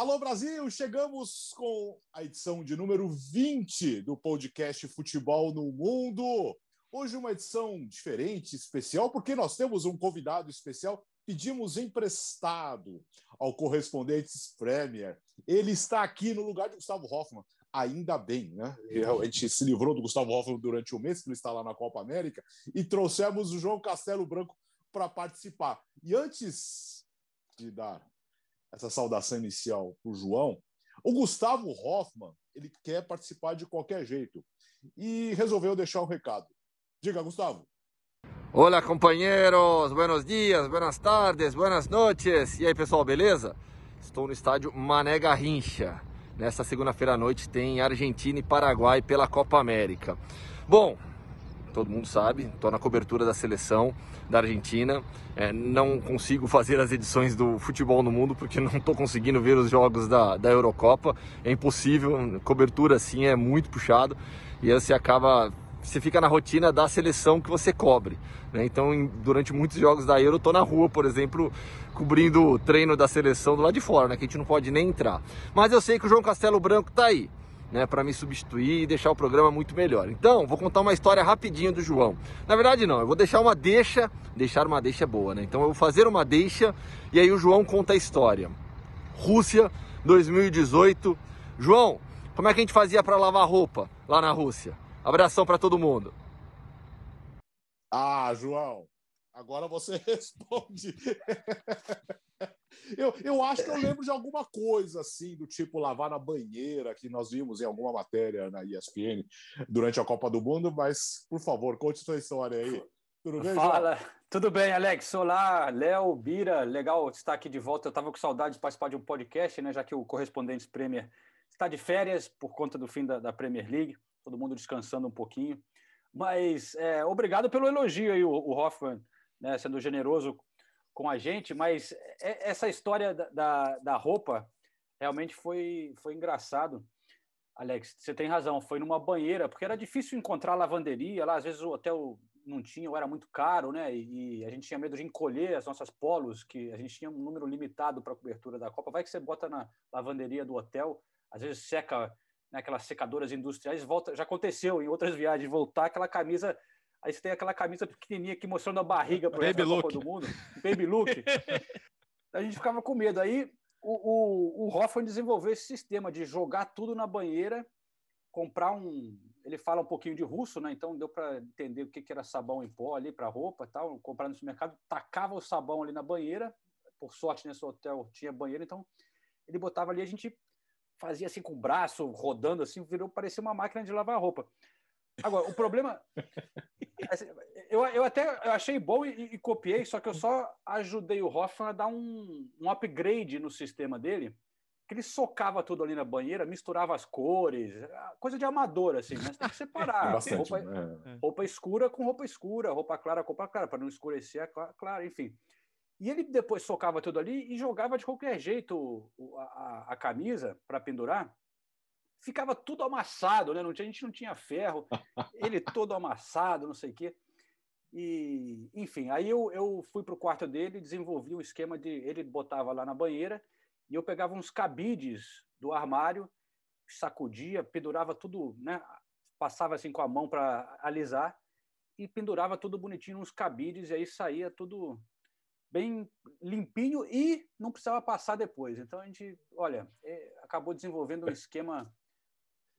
Alô Brasil, chegamos com a edição de número 20 do podcast Futebol no Mundo. Hoje uma edição diferente, especial, porque nós temos um convidado especial. Pedimos emprestado ao correspondente Premier. Ele está aqui no lugar de Gustavo Hoffmann. Ainda bem, né? A gente se livrou do Gustavo Hoffmann durante o mês, que ele está lá na Copa América, e trouxemos o João Castelo Branco para participar. E antes de dar essa saudação inicial para o João, o Gustavo Hoffman ele quer participar de qualquer jeito e resolveu deixar um recado. Diga, Gustavo. Olá, companheiros, buenos dias, buenas tardes, buenas noches. E aí, pessoal, beleza? Estou no estádio Mané Garrincha. Nesta segunda-feira à noite tem Argentina e Paraguai pela Copa América. Bom, todo mundo sabe, estou na cobertura da seleção da Argentina. É, não consigo fazer as edições do futebol no mundo porque não estou conseguindo ver os jogos da, da Eurocopa. É impossível, cobertura assim é muito puxado e aí você acaba. Você fica na rotina da seleção que você cobre. Né? Então, em, durante muitos jogos da Euro, eu estou na rua, por exemplo, cobrindo o treino da seleção do lado de fora, né? que a gente não pode nem entrar. Mas eu sei que o João Castelo Branco está aí né, para me substituir e deixar o programa muito melhor. Então, vou contar uma história rapidinho do João. Na verdade, não, eu vou deixar uma deixa, deixar uma deixa boa, né? Então, eu vou fazer uma deixa e aí o João conta a história. Rússia 2018. João, como é que a gente fazia para lavar roupa lá na Rússia? Abração para todo mundo. Ah, João, agora você responde. Eu, eu acho que eu lembro de alguma coisa assim, do tipo lavar na banheira, que nós vimos em alguma matéria na ESPN durante a Copa do Mundo, mas, por favor, conte sua história aí. Tudo bem, Fala, João? tudo bem, Alex? Olá, Léo, Bira, legal estar aqui de volta. Eu estava com saudade de participar de um podcast, né? Já que o correspondente Premier está de férias por conta do fim da, da Premier League, todo mundo descansando um pouquinho. Mas é, obrigado pelo elogio aí, o, o Hoffman, né, sendo generoso com a gente, mas é, essa história da, da, roupa realmente foi, foi engraçado. Alex, você tem razão, foi numa banheira, porque era difícil encontrar lavanderia, lá às vezes o hotel não tinha, ou era muito caro, né? E, a gente tinha medo de encolher as nossas polos, que a gente tinha um número limitado para cobertura da Copa. Vai que você bota na lavanderia do hotel, às vezes seca né, aquelas secadoras industriais, volta, já aconteceu em outras viagens, voltar aquela camisa Aí você tem aquela camisa pequenininha aqui mostrando a barriga para Baby Copa do Mundo. Baby look. a gente ficava com medo. Aí o, o, o Hoffman desenvolveu esse sistema de jogar tudo na banheira, comprar um. Ele fala um pouquinho de russo, né? Então deu para entender o que, que era sabão em pó ali para roupa tal. Comprar no supermercado, tacava o sabão ali na banheira. Por sorte, nesse hotel tinha banheiro, então ele botava ali, a gente fazia assim com o braço, rodando assim, virou, parecia uma máquina de lavar roupa. Agora, o problema. Assim, eu, eu até eu achei bom e, e, copiei, só que eu só ajudei o Hoffman a dar um, um upgrade no sistema dele, que ele socava tudo ali na banheira, misturava as cores, coisa de amador, assim, mas tem que separar. Bastante, roupa, né? roupa escura com roupa escura, roupa clara com roupa clara, para não escurecer a clara, enfim. E ele depois socava tudo ali e jogava de qualquer jeito a, a, a camisa para pendurar ficava tudo amassado, né? Não tinha, a gente não tinha ferro, ele todo amassado, não sei o quê. E, enfim, aí eu, eu fui para o quarto dele, desenvolvi um esquema de. Ele botava lá na banheira e eu pegava uns cabides do armário, sacudia, pendurava tudo, né? Passava assim com a mão para alisar e pendurava tudo bonitinho nos cabides e aí saía tudo bem limpinho e não precisava passar depois. Então a gente, olha, é, acabou desenvolvendo um esquema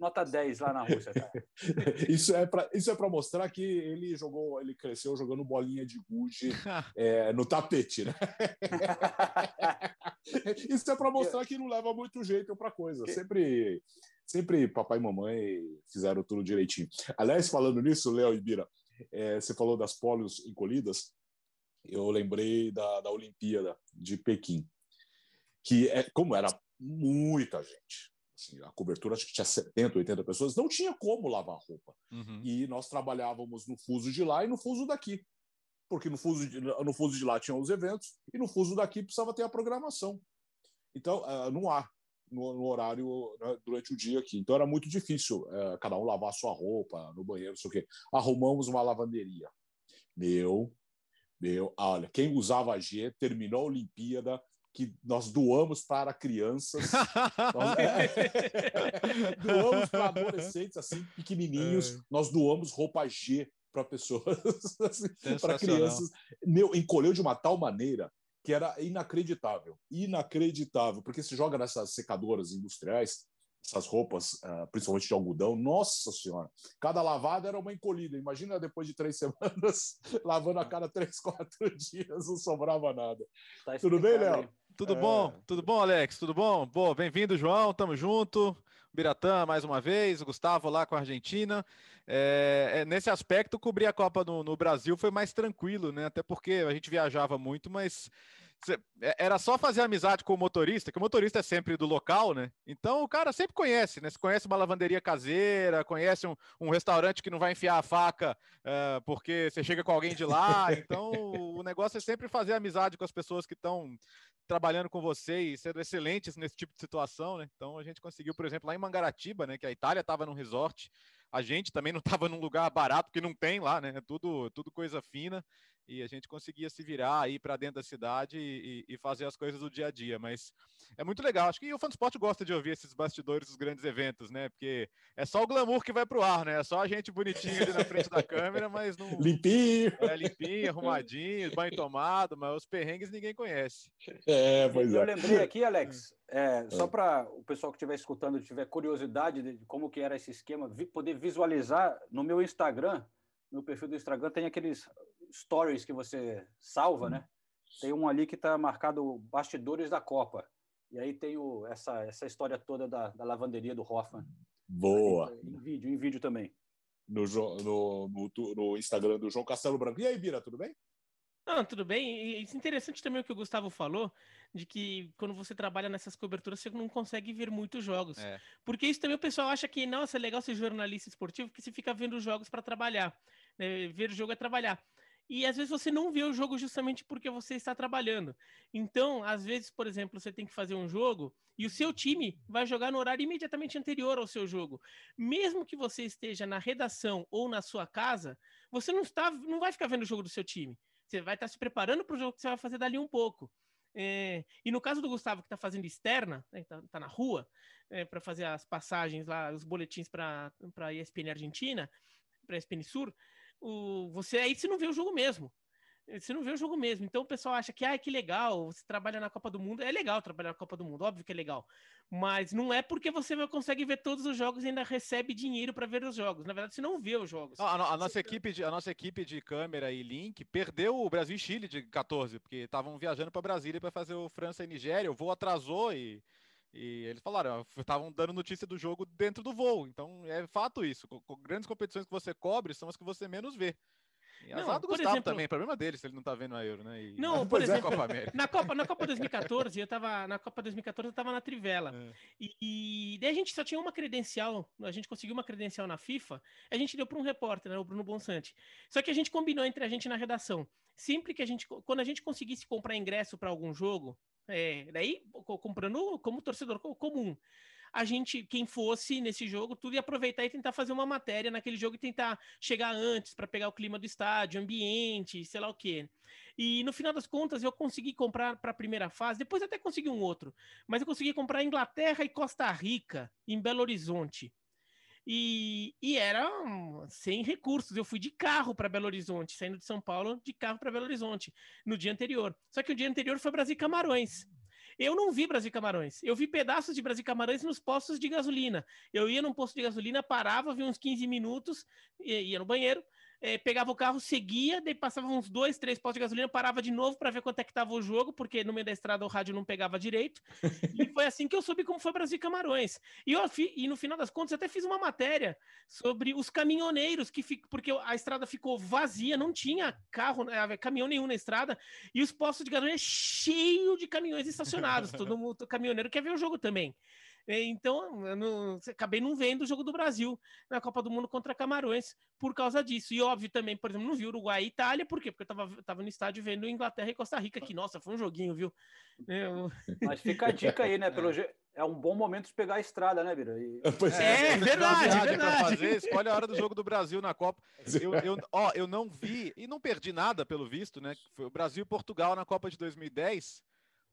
nota 10 lá na Rússia, cara. isso é para isso é para mostrar que ele jogou, ele cresceu jogando bolinha de gude é, no tapete, né? isso é para mostrar que não leva muito jeito para coisa. Sempre sempre papai e mamãe fizeram tudo direitinho. Aliás, falando nisso, Léo e Bira, é, você falou das polios encolhidas. Eu lembrei da, da Olimpíada de Pequim, que é como era muita gente, Assim, a cobertura acho que tinha 70, 80 pessoas, não tinha como lavar roupa. Uhum. E nós trabalhávamos no fuso de lá e no fuso daqui. Porque no fuso de, no fuso de lá tinham os eventos e no fuso daqui precisava ter a programação. Então, uh, não há no, no horário né, durante o dia aqui. Então era muito difícil uh, cada um lavar a sua roupa no banheiro, não sei o quê. Arrumamos uma lavanderia. Meu, meu, olha, quem usava a G terminou a Olimpíada que nós doamos para crianças, nós, é, doamos para adolescentes assim pequenininhos, é. nós doamos roupa G para pessoas, assim, para crianças. Meu, encolheu de uma tal maneira que era inacreditável, inacreditável, porque se joga nessas secadoras industriais, essas roupas, uh, principalmente de algodão, nossa senhora, cada lavada era uma encolhida. Imagina depois de três semanas, lavando a cada três, quatro dias, não sobrava nada. Tá Tudo bem, Léo? Tudo é... bom? Tudo bom, Alex? Tudo bom? Bom, bem-vindo, João, tamo junto. Biratã, mais uma vez, o Gustavo lá com a Argentina. É, é, nesse aspecto, cobrir a Copa no, no Brasil foi mais tranquilo, né? Até porque a gente viajava muito, mas era só fazer amizade com o motorista, que o motorista é sempre do local, né? Então o cara sempre conhece, né? Você conhece uma lavanderia caseira, conhece um, um restaurante que não vai enfiar a faca uh, porque você chega com alguém de lá. Então o negócio é sempre fazer amizade com as pessoas que estão trabalhando com você e sendo excelentes nesse tipo de situação, né? Então a gente conseguiu, por exemplo, lá em Mangaratiba, né? Que a Itália estava num resort, a gente também não estava num lugar barato, porque não tem lá, né? É tudo, tudo coisa fina e a gente conseguia se virar aí para dentro da cidade e, e, fazer as coisas do dia a dia. Mas é muito legal. Acho que o Fansport gosta de ouvir esses bastidores dos grandes eventos, né? Porque é só o glamour que vai pro ar, né? É só a gente bonitinho ali na frente da câmera, mas não. Limpinho! É limpinho, arrumadinho, banho tomado, mas os perrengues ninguém conhece. É, pois é. Eu lembrei aqui, Alex, é, só para o pessoal que estiver escutando tiver curiosidade de como que era esse esquema, poder visualizar no meu Instagram, no perfil do Instagram tem aqueles stories que você salva, né? Tem um ali que está marcado bastidores da Copa. E aí tem o, essa, essa história toda da, da lavanderia do Hoffman. Boa. Em vídeo, em vídeo também. No, no, no, no Instagram do João Castelo Branco. E aí, Bira, tudo bem? Não, tudo bem. E interessante também o que o Gustavo falou, de que quando você trabalha nessas coberturas, você não consegue ver muitos jogos. É. Porque isso também o pessoal acha que, nossa, é legal ser jornalista esportivo, porque você fica vendo jogos para trabalhar. Né? Ver o jogo é trabalhar e às vezes você não vê o jogo justamente porque você está trabalhando. Então, às vezes, por exemplo, você tem que fazer um jogo e o seu time vai jogar no horário imediatamente anterior ao seu jogo. Mesmo que você esteja na redação ou na sua casa, você não está, não vai ficar vendo o jogo do seu time. Você vai estar se preparando para o jogo que você vai fazer dali um pouco. É, e no caso do Gustavo, que está fazendo externa, está né, tá na rua, é, para fazer as passagens lá, os boletins para a ESPN Argentina, para a ESPN Sur, o, você aí você não vê o jogo mesmo. Você não vê o jogo mesmo. Então o pessoal acha que, ah, que legal, você trabalha na Copa do Mundo. É legal trabalhar na Copa do Mundo, óbvio que é legal. Mas não é porque você consegue ver todos os jogos e ainda recebe dinheiro para ver os jogos. Na verdade, você não vê os jogos. A, a, nossa, equipe de, a nossa equipe de câmera e link perdeu o Brasil e Chile de 14, porque estavam viajando para Brasília para fazer o França e Nigéria. O voo atrasou e e eles falaram, estavam dando notícia do jogo dentro do voo. Então é fato isso. Com, grandes competições que você cobre são as que você menos vê. E não, do Gustavo exemplo, também, problema dele se ele não tá vendo a Euro, né? E, não, por é. exemplo, Copa na Copa, na Copa 2014, eu tava na Copa 2014 eu tava na Trivela. É. E, e, daí a gente só tinha uma credencial, a gente conseguiu uma credencial na FIFA, a gente deu para um repórter, né, o Bruno Bonsante. Só que a gente combinou entre a gente na redação. Sempre que a gente, quando a gente conseguisse comprar ingresso para algum jogo, é, daí, comprando como torcedor comum. A gente, quem fosse nesse jogo, tudo ia aproveitar e tentar fazer uma matéria naquele jogo e tentar chegar antes para pegar o clima do estádio, ambiente, sei lá o quê. E no final das contas, eu consegui comprar para a primeira fase, depois até consegui um outro, mas eu consegui comprar Inglaterra e Costa Rica, em Belo Horizonte. E, e era sem recursos. Eu fui de carro para Belo Horizonte, saindo de São Paulo, de carro para Belo Horizonte, no dia anterior. Só que o dia anterior foi Brasil Camarões. Eu não vi Brasil Camarões. Eu vi pedaços de Brasil Camarões nos postos de gasolina. Eu ia num posto de gasolina, parava, vi uns 15 minutos, ia no banheiro, é, pegava o carro, seguia, daí passava uns dois, três postos de gasolina, parava de novo para ver quanto é que tava o jogo, porque no meio da estrada o rádio não pegava direito. e foi assim que eu soube como foi Brasil e Camarões. E, eu, e no final das contas, eu até fiz uma matéria sobre os caminhoneiros, que fic, porque a estrada ficou vazia, não tinha carro, né, caminhão nenhum na estrada, e os postos de gasolina cheio de caminhões estacionados. Todo mundo, caminhoneiro quer ver o jogo também. É, então, eu não, acabei não vendo o jogo do Brasil na Copa do Mundo contra Camarões por causa disso. E óbvio também, por exemplo, não vi Uruguai e Itália, por quê? Porque eu tava, tava no estádio vendo Inglaterra e Costa Rica, que nossa, foi um joguinho, viu? Eu... Mas fica a dica aí, né? Pelo je... É um bom momento de pegar a estrada, né, Bira? E... Pois é, é, é verdade, é verdade. Fazer, escolhe a hora do jogo do Brasil na Copa. Eu, eu, ó, eu não vi e não perdi nada, pelo visto, né? Foi o Brasil e Portugal na Copa de 2010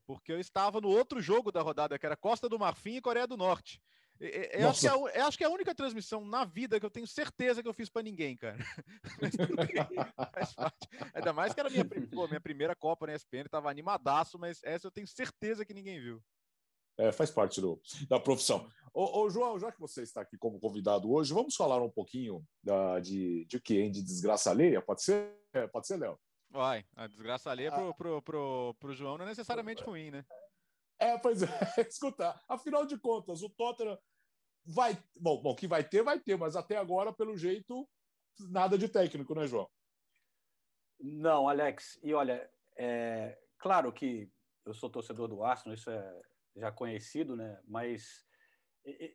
porque eu estava no outro jogo da rodada, que era Costa do Marfim e Coreia do Norte. Eu acho, é a, eu acho, que é a, única transmissão na vida que eu tenho certeza que eu fiz para ninguém, cara. Ainda mais que era minha, pô, minha primeira Copa na ESPN, tava animadaço, mas essa eu tenho certeza que ninguém viu. É, faz parte do, da profissão. Ô, ô, João, já que você está aqui como convidado hoje, vamos falar um pouquinho da, de, de o que, hein? De desgraça alheia? Pode ser, pode ser, Léo? Vai, a desgraça alheia ah. pro, pro, pro, pro João não é necessariamente ruim, né? É, pois é, escuta, afinal de contas, o Tottenham vai. Bom, bom, que vai ter, vai ter, mas até agora, pelo jeito, nada de técnico, né, João? Não, Alex, e olha, é, claro que eu sou torcedor do Arsenal, isso é já conhecido, né? Mas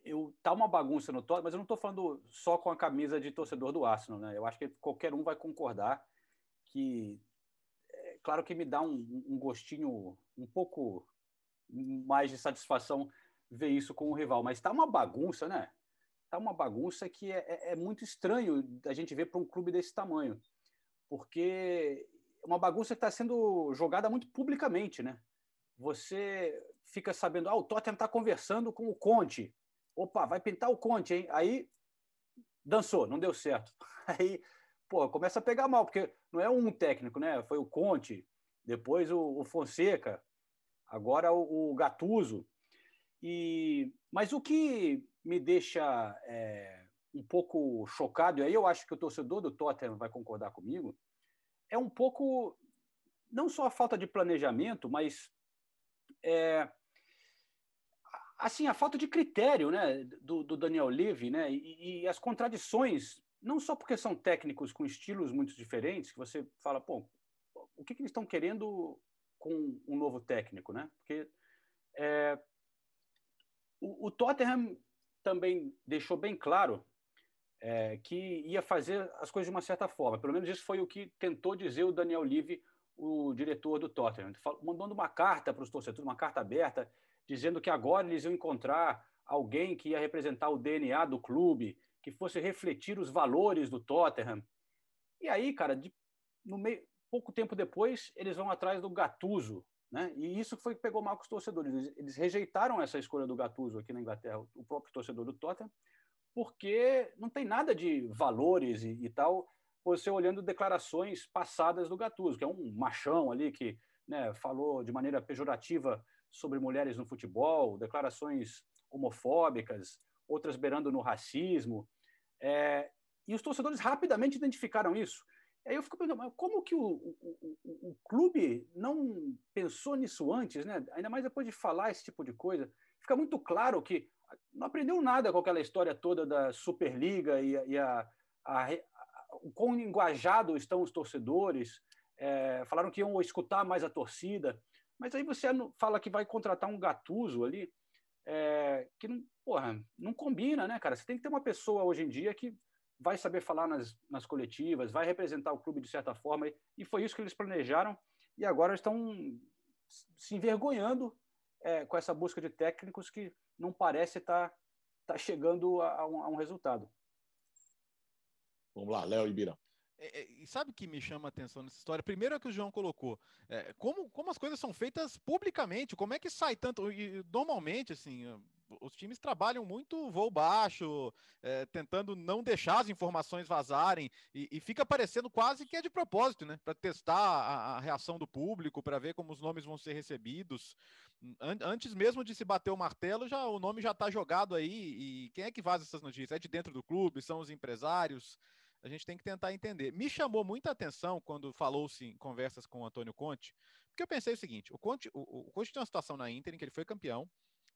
eu tá uma bagunça no Tottenham, mas eu não estou falando só com a camisa de torcedor do Arsenal, né? Eu acho que qualquer um vai concordar que, é, claro que me dá um, um gostinho um pouco mais de satisfação ver isso com o rival, mas está uma bagunça, né? Tá uma bagunça que é, é, é muito estranho a gente ver para um clube desse tamanho, porque é uma bagunça que está sendo jogada muito publicamente, né? Você fica sabendo, ah, o Tottenham está conversando com o Conte. Opa, vai pintar o Conte, hein? Aí dançou, não deu certo. Aí, pô, começa a pegar mal, porque não é um técnico, né? Foi o Conte, depois o, o Fonseca, agora o, o Gattuso. E, mas o que me deixa é, um pouco chocado, e aí eu acho que o torcedor do Tottenham vai concordar comigo, é um pouco, não só a falta de planejamento, mas é, assim, a falta de critério né, do, do Daniel Levy né, e, e, as contradições, não só porque são técnicos com estilos muito diferentes, que você fala, pô, o que, que eles estão querendo com um novo técnico, né? Porque é, o, o, Tottenham também deixou bem claro é, que ia fazer as coisas de uma certa forma. Pelo menos isso foi o que tentou dizer o Daniel Levy, o diretor do Tottenham, mandando uma carta para os torcedores, uma carta aberta, dizendo que agora eles iam encontrar alguém que ia representar o DNA do clube, que fosse refletir os valores do Tottenham. E aí, cara, de, no meio, pouco tempo depois, eles vão atrás do Gattuso, né? E isso foi que pegou mal com os torcedores. Eles, eles rejeitaram essa escolha do Gattuso aqui na Inglaterra, o próprio torcedor do Tottenham, porque não tem nada de valores e, e tal. Você olhando declarações passadas do Gattuso, que é um machão ali que né, falou de maneira pejorativa sobre mulheres no futebol, declarações homofóbicas, outras beirando no racismo. É, e os torcedores rapidamente identificaram isso. Aí eu fico pensando, como que o, o, o, o, clube não pensou nisso antes, né? Ainda mais depois de falar esse tipo de coisa. Fica muito claro que não aprendeu nada com aquela história toda da Superliga e, e a, a, a, o quão engajados estão os torcedores. É, falaram que iam escutar mais a torcida. Mas aí você fala que vai contratar um gatuso ali, é, que não, porra, não combina, né, cara? Você tem que ter uma pessoa hoje em dia que vai saber falar nas, nas coletivas, vai representar o clube de certa forma, e foi isso que eles planejaram, e agora estão se envergonhando é, com essa busca de técnicos que não parece estar tá, tá chegando a, a, um, a um resultado. Vamos lá, Léo Ibirão. É, é, e sabe o que me chama a atenção nessa história? Primeiro é que o João colocou. É, como, como as coisas são feitas publicamente, como é que sai tanto. E, normalmente, assim, os times trabalham muito voo baixo, é, tentando não deixar as informações vazarem, e, e, fica parecendo quase que é de propósito, né? Para testar a, a, reação do público, para ver como os nomes vão ser recebidos. Antes mesmo de se bater o martelo, já o nome já está jogado aí. E quem é que vaza essas notícias? É de dentro do clube? São os empresários? A gente tem que tentar entender. Me chamou muita atenção quando falou-se em conversas com o Antônio Conte, porque eu pensei o seguinte: o Conte, o, o Conte tem uma situação na Inter em que ele foi campeão,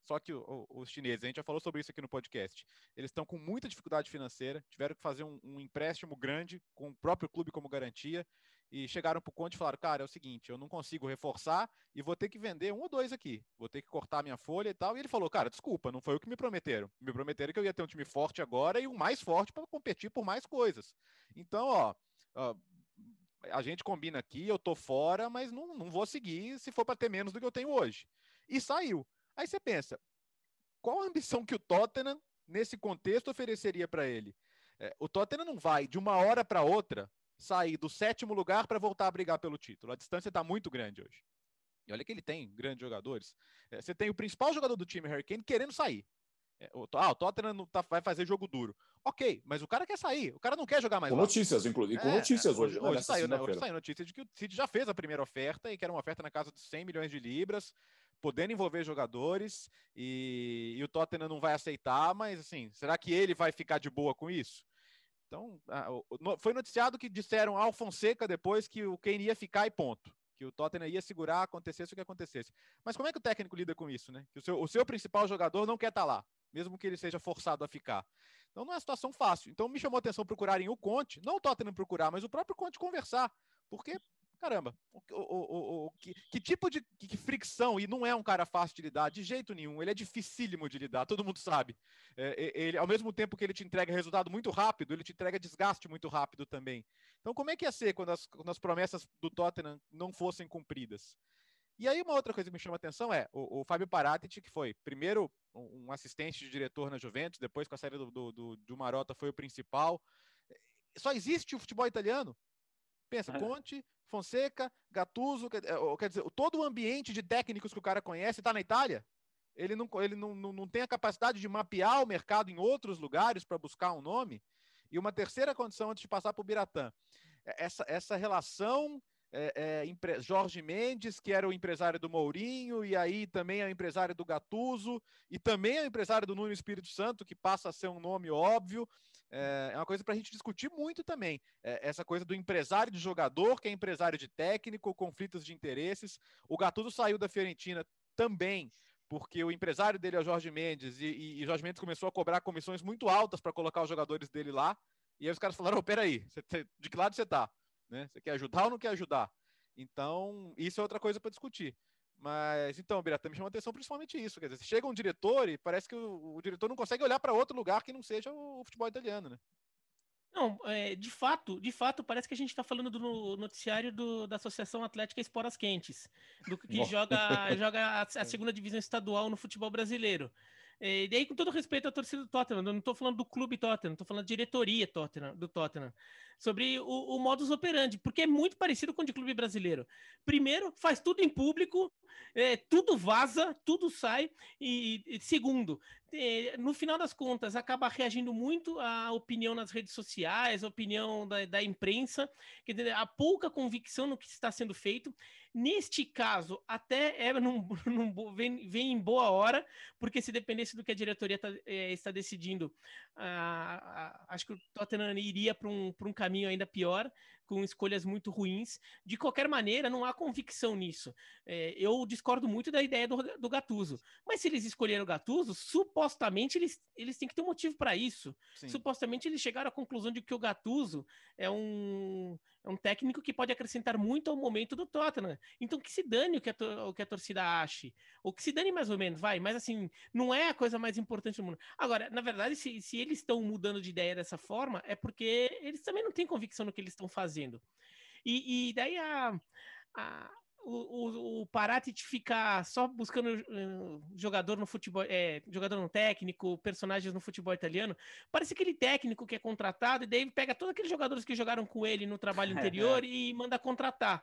só que o, o, os chineses, a gente já falou sobre isso aqui no podcast, eles estão com muita dificuldade financeira, tiveram que fazer um, um empréstimo grande com o próprio clube como garantia, e chegaram para o Conte e falaram: Cara, é o seguinte, eu não consigo reforçar e vou ter que vender um ou dois aqui, vou ter que cortar minha folha e tal. E ele falou: Cara, desculpa, não foi o que me prometeram. Me prometeram que eu ia ter um time forte agora e um mais forte para competir por mais coisas. Então, ó, ó, a gente combina aqui, eu tô fora, mas não, não vou seguir se for para ter menos do que eu tenho hoje. E saiu. Aí você pensa: qual a ambição que o Tottenham, nesse contexto, ofereceria para ele? É, o Tottenham não vai de uma hora para outra sair do sétimo lugar para voltar a brigar pelo título. A distância está muito grande hoje. E olha que ele tem grandes jogadores. É, você tem o principal jogador do time, Harry Kane, querendo sair. É, o, ah, o Tottenham tá, vai fazer jogo duro. Ok, mas o cara quer sair, o cara não quer jogar mais. Com lá. notícias, inclusive. Com é, notícias hoje. Hoje, hoje saiu, né? hoje saiu notícia de que o City já fez a primeira oferta e que era uma oferta na casa de 100 milhões de libras, podendo envolver jogadores, e, e o Tottenham não vai aceitar, mas assim, será que ele vai ficar de boa com isso? Então, foi noticiado que disseram ao Fonseca depois que o Kane ia ficar e ponto que o Tottenham ia segurar, acontecesse o que acontecesse. Mas como é que o técnico lida com isso, né? Que o seu, o seu principal jogador não quer estar tá lá, mesmo que ele seja forçado a ficar. Então não é uma situação fácil. Então me chamou a atenção procurarem o Conte, não o Tottenham procurar, mas o próprio Conte conversar, porque caramba, o, o, o, que, que, tipo de que fricção, e não é um cara fácil de lidar, de jeito nenhum, ele é dificílimo de lidar, todo mundo sabe. É, ele, ao mesmo tempo que ele te entrega resultado muito rápido, ele te entrega desgaste muito rápido também. Então, como é que ia ser quando as, quando as promessas do Tottenham não fossem cumpridas? E aí, uma outra coisa que me chama a atenção é o, o Fábio Paratici, que foi primeiro um assistente de diretor na Juventus, depois com a série do, do, do, do Marota foi o principal. Só existe o futebol italiano. Pensa, é. Conte, Fonseca, Gattuso, quer, eh, quer dizer, todo o ambiente de técnicos que o cara conhece está na Itália. Ele, não, ele não, não, não tem a capacidade de mapear o mercado em outros lugares para buscar um nome. E uma terceira condição antes de passar para o Biratã. É, essa, essa relação é, é, Jorge Mendes, que era o empresário do Mourinho, e aí também é o empresário do Gatuso, e também é o empresário do Nuno Espírito Santo, que passa a ser um nome óbvio. É, é uma coisa para a gente discutir muito também. É, essa coisa do empresário de jogador, que é empresário de técnico, conflitos de interesses. O Gattuso saiu da Fiorentina também, porque o empresário dele é o Jorge Mendes, e, e, e Jorge Mendes começou a cobrar comissões muito altas para colocar os jogadores dele lá. E aí os caras falaram: oh, peraí, você, de que lado você está? Né? Você quer ajudar ou não quer ajudar? Então, isso é outra coisa para discutir. Mas então, Birata, me chama a atenção principalmente isso. Quer dizer, chega um diretor e parece que o, o diretor não consegue olhar para outro lugar que não seja o, o futebol italiano, né? Não, é, de fato, de fato, parece que a gente está falando do noticiário do, da Associação Atlética Esporas Quentes, do que joga, joga a, a, segunda divisão estadual no futebol brasileiro. É, e daí, com todo respeito à torcida do Tottenham, eu não estou falando do clube Tottenham, estou falando da diretoria Tottenham, do Tottenham sobre o, o modus operandi, porque é muito parecido com o de clube brasileiro. Primeiro, faz tudo em público, é, tudo vaza, tudo sai, e, e segundo, é, no final das contas, acaba reagindo muito à opinião nas redes sociais, a opinião da, da imprensa, dizer, a pouca convicção no que está sendo feito. Neste caso, até é num, num, vem, vem, em boa hora, porque se dependesse do que a diretoria tá, é, está decidindo, ah, ah, acho que o Tottenham iria para um, um caminho ainda pior com escolhas muito ruins. De qualquer maneira, não há convicção nisso. É, eu discordo muito da ideia do, do Gattuso. Mas se eles escolheram o Gattuso, supostamente eles, eles têm que ter um motivo para isso. Sim. Supostamente eles chegaram à conclusão de que o Gattuso é um, é um técnico que pode acrescentar muito ao momento do Tottenham. Então que se dane o que a, o que a torcida ache. Ou que se dane mais ou menos, vai. Mas assim, não é a coisa mais importante do mundo. Agora, na verdade, se, se eles estão mudando de ideia dessa forma, é porque eles também não têm convicção no que eles estão fazendo fazendo. E, e daí a, a o, o, o Parati de ficar só buscando uh, jogador no futebol, é, jogador no técnico, personagens no futebol italiano, parece aquele técnico que é contratado e daí pega todos aqueles jogadores que jogaram com ele no trabalho anterior e manda contratar.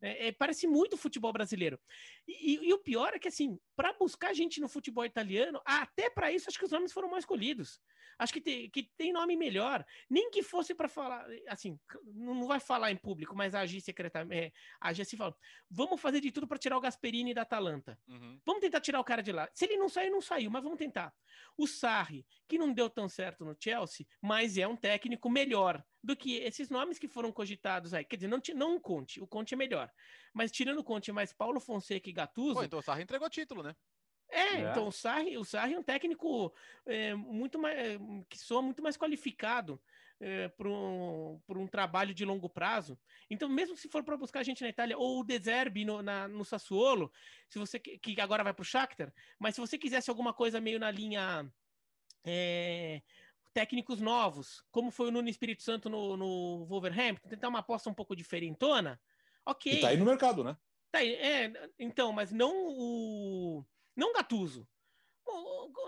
É, é, parece muito futebol brasileiro. E, e, e, o pior é que, assim, para buscar gente no futebol italiano, até para isso, acho que os nomes foram mais escolhidos. Acho que tem, que tem nome melhor. Nem que fosse para falar, assim, não vai falar em público, mas agir secretamente, é, agir assim, fala, vamos fazer de tudo para tirar o Gasperini da Atalanta. Uhum. Vamos tentar tirar o cara de lá. Se ele não sair, não saiu, mas vamos tentar. O Sarri, que não deu tão certo no Chelsea, mas é um técnico melhor do que esses nomes que foram cogitados aí. Quer dizer, não, não o Conte, o Conte é melhor. Mas tirando o Conte, mais Paulo Fonseca e Gattuso... Pô, então o Sarri entregou título, né? É, é, então o Sarri, o Sarri é um técnico é, muito mais, que soa muito mais qualificado é, para um, um trabalho de longo prazo. Então, mesmo se for para buscar gente na Itália, ou o Deserbi no, na, no Sassuolo, se você que agora vai para o Shakhtar, mas se você quisesse alguma coisa meio na linha é, técnicos novos, como foi o Nuno Espírito Santo no, no Wolverhampton, tentar uma aposta um pouco diferentona, ok. E tá aí no mercado, né? Tá aí, é, então, mas não o não Gatuso.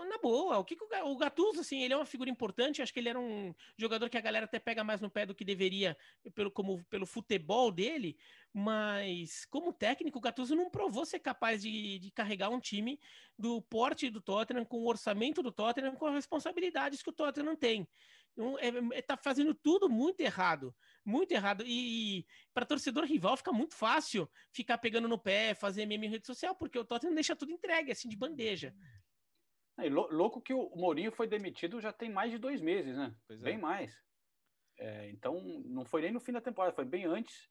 Na boa, o que, que o Gattuso, assim, ele é uma figura importante, acho que ele era um jogador que a galera até pega mais no pé do que deveria pelo, como, pelo futebol dele, mas como técnico, o Gattuso não provou ser capaz de, de carregar um time do porte do Tottenham, com o orçamento do Tottenham, com as responsabilidades que o Tottenham tem. Então, é, é, tá fazendo tudo muito errado, muito errado. E, e para torcedor rival fica muito fácil ficar pegando no pé, fazer meme em rede social, porque o Tottenham deixa tudo entregue, assim, de bandeja. É, louco que o Mourinho foi demitido já tem mais de dois meses, né? É. Bem mais. É, então, não foi nem no fim da temporada, foi bem antes.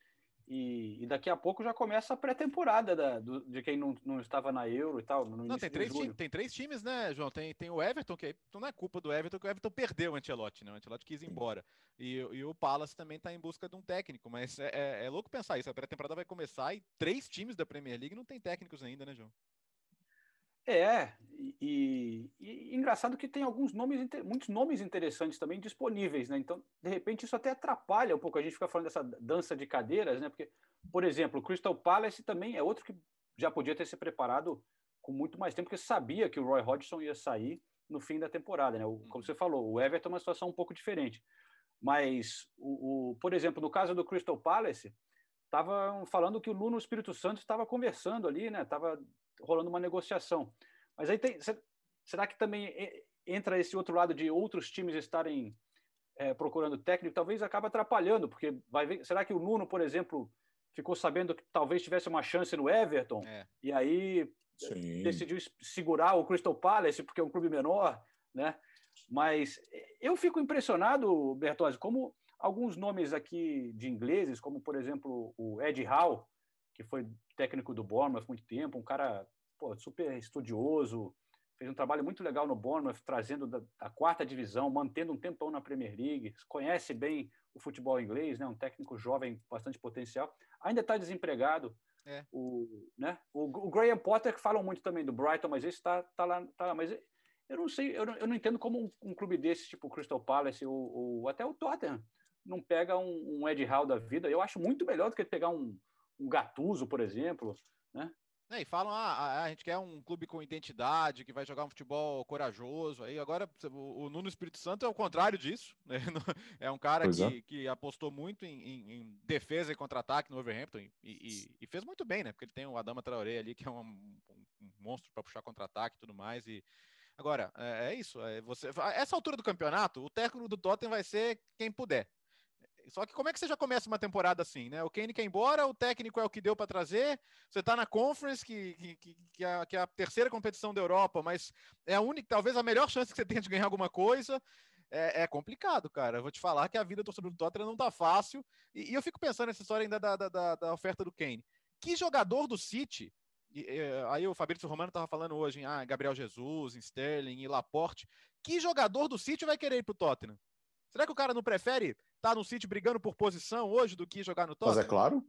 E, e daqui a pouco já começa a pré-temporada de quem não, não estava na Euro e tal. não, tem três, time, tem três times, né, João? Tem, tem o Everton, que não é culpa do Everton, que o Everton perdeu o Ancelotti, né? O Ancelotti quis ir embora. E, e o Palace também está em busca de um técnico, mas é, é, é louco pensar isso. A pré-temporada vai começar e três times da Premier League não tem técnicos ainda, né, João? É, e, e, e, engraçado que tem alguns nomes, muitos nomes interessantes também disponíveis, né? Então, de repente, isso até atrapalha um pouco a gente ficar falando dessa dança de cadeiras, né? Porque, por exemplo, o Crystal Palace também é outro que já podia ter se preparado com muito mais tempo, porque sabia que o Roy Hodgson ia sair no fim da temporada, né? O, como você falou, o Everton é uma situação um pouco diferente. Mas, o, o por exemplo, no caso do Crystal Palace, estavam falando que o Nuno Espírito Santo estava conversando ali, né? Estava rolando uma negociação. Mas aí tem, será que também entra esse outro lado de outros times estarem é, procurando técnico? Talvez acabe atrapalhando, porque vai ver, será que o Nuno, por exemplo, ficou sabendo que talvez tivesse uma chance no Everton é. e aí Sim. decidiu segurar o Crystal Palace porque é um clube menor, né? Mas eu fico impressionado, Bertozzi, como alguns nomes aqui de ingleses, como por exemplo o Ed Howe, que foi técnico do Bournemouth muito tempo, um cara pô, super estudioso, fez um trabalho muito legal no Bournemouth, trazendo da, da, quarta divisão, mantendo um tempão na Premier League, conhece bem o futebol inglês, né? um técnico jovem, bastante potencial, ainda está desempregado. É. O, né? O, o, Graham Potter, que falam muito também do Brighton, mas esse está tá lá, tá lá. Mas eu não sei, eu não, eu não entendo como um, um, clube desse, tipo o Crystal Palace ou, ou até o Tottenham, não pega um, um Ed Howe da vida. Eu acho muito melhor do que pegar um, um Gatuso, por exemplo, né? É, e falam, ah, a gente quer um clube com identidade, que vai jogar um futebol corajoso. Aí agora o, o Nuno Espírito Santo é o contrário disso. Né? É um cara que, é. que apostou muito em, em, em defesa e contra-ataque no Overhampton e, e, e, fez muito bem, né? Porque ele tem o Adama Traoré ali, que é um, um, um monstro para puxar contra-ataque e tudo mais. E agora, é, é isso. É você, essa altura do campeonato, o técnico do Tottenham vai ser quem puder. Só que como é que você já começa uma temporada assim, né? O Kane quer ir embora, o técnico é o que deu para trazer, você está na Conference, que, que, que, é, que, é, a terceira competição da Europa, mas é a única, talvez a melhor chance que você tem de ganhar alguma coisa. É, é complicado, cara. Eu vou te falar que a vida do torcedor do Tottenham não tá fácil. E, e eu fico pensando nessa história ainda da, da, da, oferta do Kane. Que jogador do City e, e, aí o Fabrício Romano estava falando hoje em ah, Gabriel Jesus, em Sterling, em Laporte. Que jogador do City vai querer ir pro Tottenham? Será que o cara não prefere tá no City brigando por posição hoje do que jogar no Tottenham? Mas é claro.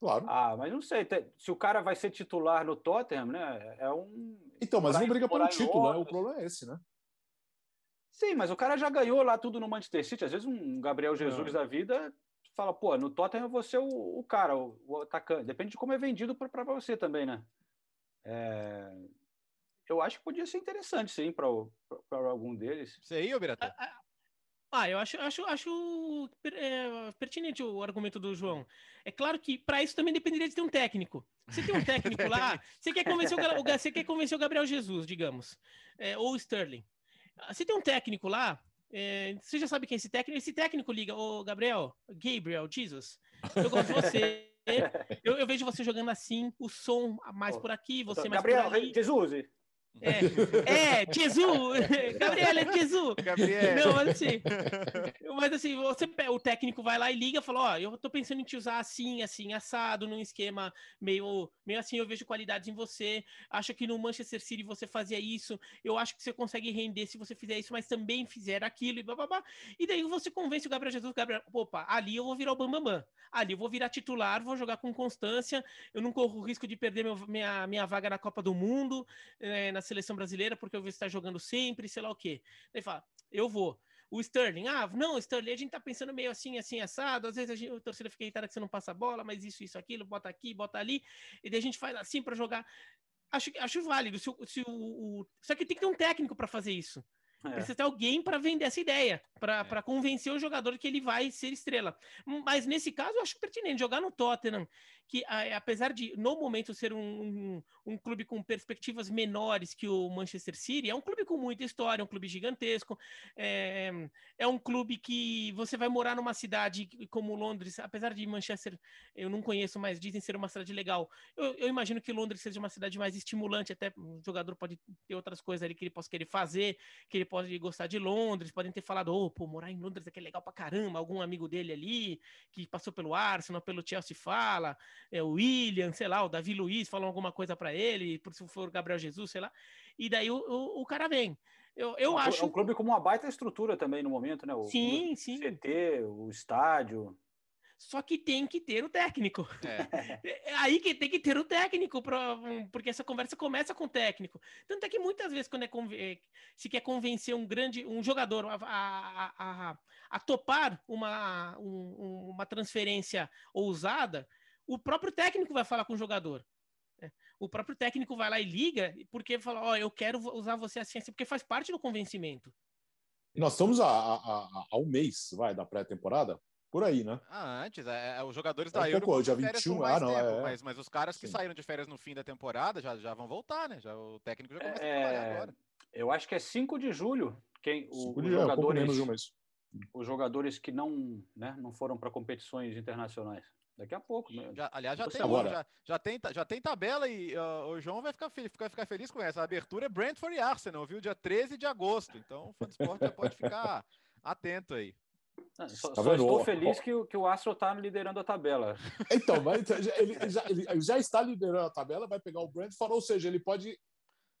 Claro. Ah, mas não sei. Se o cara vai ser titular no Tottenham, né? É um. Então, mas não briga pelo título, né? O problema é esse, né? Sim, mas o cara já ganhou lá tudo no Manchester City. Às vezes um Gabriel Jesus é. da vida fala, pô, no Tottenham você é o, o cara, o, o, atacante. Depende de como é vendido para você também, né? É... Eu acho que podia ser interessante, sim, para algum deles. Você aí, Biratã? Ah, eu acho, acho, acho é, pertinente o argumento do João. É claro que para isso também dependeria de ter um técnico. Você tem um técnico lá, você quer convencer o, você quer convencer o Gabriel Jesus, digamos, é, ou o Sterling. Você tem um técnico lá, é, você já sabe quem é esse técnico? Esse técnico liga, ô Gabriel, Gabriel, Jesus, eu gosto de você. Eu, eu vejo você jogando assim, o som mais por aqui, você mais Gabriel, por ali. Jesus, é, é Jesus! Gabriel, é Jesus! Gabriel. Não, mas assim, mas assim, você, o técnico vai lá e liga e fala: Ó, eu tô pensando em te usar assim, assim, assado, num esquema meio, meio assim. Eu vejo qualidades em você. Acho que no Manchester City você fazia isso. Eu acho que você consegue render se você fizer isso, mas também fizer aquilo e blá. E daí você convence o Gabriel Jesus: Gabriel, opa, ali eu vou virar o Bambambam. Bam, bam. Ali eu vou virar titular, vou jogar com constância. Eu não corro o risco de perder meu, minha, minha vaga na Copa do Mundo, é, na seleção brasileira, porque eu vejo está jogando sempre, sei lá o quê. Ele fala, eu vou. O Sterling, ah, não, Sterling, a gente tá pensando meio assim, assim, assado. Às vezes a, gente, a torcida fica irritada que você não passa a bola, mas isso, isso, aquilo, bota aqui, bota ali. E daí a gente faz assim para jogar. acho, acho válido. Se, se o, o, só que tem que ter um técnico para fazer isso. É. Precisa ter alguém para vender essa ideia, para é. convencer o jogador que ele vai ser estrela. Mas nesse caso, eu acho pertinente jogar no Tottenham, que apesar de, no momento, ser um, um, um, clube com perspectivas menores que o Manchester City, é um clube com muita história, um clube gigantesco, é, é um clube que você vai morar numa cidade como Londres, apesar de Manchester, eu não conheço, mas dizem ser uma cidade legal. Eu, eu imagino que Londres seja uma cidade mais estimulante, até o jogador pode ter outras coisas ali que ele possa querer fazer, que ele pode gostar de Londres, podem ter falado, oh, pô, morar em Londres é que é legal pra caramba, algum amigo dele ali, que passou pelo Arsenal, pelo Chelsea fala, é, o William, sei lá, o Davi Luiz falam alguma coisa para ele, por se for Gabriel Jesus, sei lá, e daí o, o, o cara vem. Eu, eu é acho. É um clube com uma baita estrutura também no momento, né? O, sim, sim. CT, o estádio. Só que tem que ter o técnico. É. é aí que tem que ter o técnico, pra, porque essa conversa começa com o técnico. Tanto é que muitas vezes, quando é é, se quer convencer um grande um jogador a, a, a, a topar uma, um, uma transferência ousada, o próprio técnico vai falar com o jogador. É, o próprio técnico vai lá e liga, porque fala: Ó, oh, eu quero usar você a ciência, porque faz parte do convencimento. E nós estamos a, a, a, a um mês, vai, da pré-temporada? Por aí, né? Ah, antes, é, é os jogadores é da um Euro pouco, já 21, ah, não, tempo, é, mas, mas os caras que Sim. saíram de férias no fim da temporada já, já vão voltar, né? Já, o técnico já começa é, a trabalhar agora. Eu acho que é 5 de julho quem o, os jogadores, um os jogadores que não, né, não foram para competições internacionais. Daqui a pouco. Né? Já, aliás, já tem, agora. Já, já, tem, já tem tabela e uh, o João vai ficar, ficar, ficar feliz com essa. A abertura é Brentford e Arsenal, viu? Dia 13 de agosto. Então o Fansport já pode ficar atento aí. Ah, só, tá só estou feliz que, o, que o Astro está liderando a tabela. Então, mas ele, já, ele já está liderando a tabela, vai pegar o Brentford, ou seja, ele pode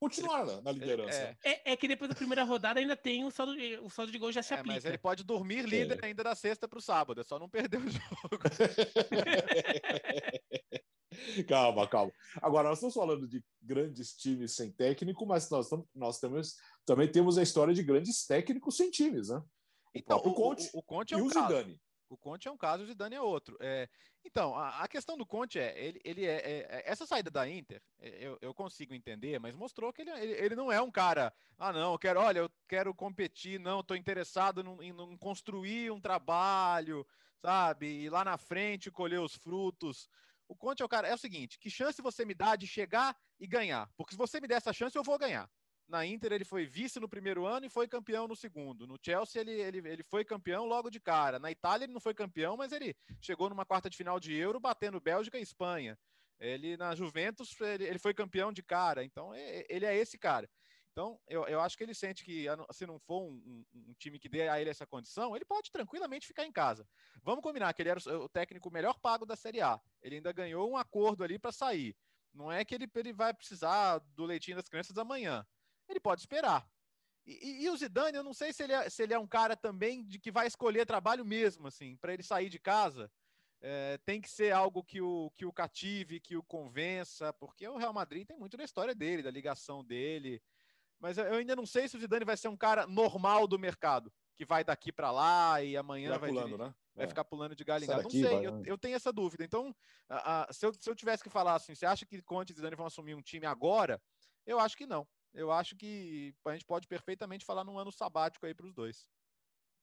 continuar na, na liderança. É. É, é. que depois da primeira rodada ainda tem o saldo de, o saldo de gol já se é, aplica. Mas ele pode dormir líder é. ainda da sexta para o sábado, é só não perder o jogo. calma, calma. Agora, nós estamos falando de grandes times sem técnico, mas nós, nós temos, também temos a história de grandes técnicos sem times, né? Então, o, Conte, o, o Conte é um o caso. O Conte é um caso, o Zidane é outro. É, então, a, a, questão do Conte é, ele, ele é, é, é essa saída da Inter, é, eu, eu, consigo entender, mas mostrou que ele, ele, ele, não é um cara, ah não, eu quero, olha, eu quero competir, não, estou interessado em, em, construir um trabalho, sabe, e lá na frente colher os frutos. O Conte é o cara, é o seguinte, que chance você me dá de chegar e ganhar? Porque se você me der essa chance, eu vou ganhar. Na Inter ele foi vice no primeiro ano e foi campeão no segundo. No Chelsea ele, ele, ele foi campeão logo de cara. Na Itália ele não foi campeão, mas ele chegou numa quarta de final de Euro batendo Bélgica e Espanha. Ele na Juventus ele, ele foi campeão de cara. Então ele é esse cara. Então, eu, eu acho que ele sente que se não for um, um, um, time que dê a ele essa condição, ele pode tranquilamente ficar em casa. Vamos combinar que ele era o, técnico melhor pago da Série A. Ele ainda ganhou um acordo ali para sair. Não é que ele, ele vai precisar do leitinho das crianças amanhã ele pode esperar. E, e, e, o Zidane, eu não sei se ele, é, se ele é um cara também de que vai escolher trabalho mesmo, assim, para ele sair de casa. É, tem que ser algo que o, que o cative, que o convença, porque o Real Madrid tem muito da história dele, da ligação dele. Mas eu ainda não sei se o Zidane vai ser um cara normal do mercado, que vai daqui para lá e amanhã vai, vai, pulando, né? vai é. ficar pulando de galho em galho. Não sei, vai, eu, né? eu, tenho essa dúvida. Então, a, a, se, eu, se eu tivesse que falar assim, você acha que Conte e Zidane vão assumir um time agora? Eu acho que não eu acho que a gente pode perfeitamente falar num ano sabático aí para os dois.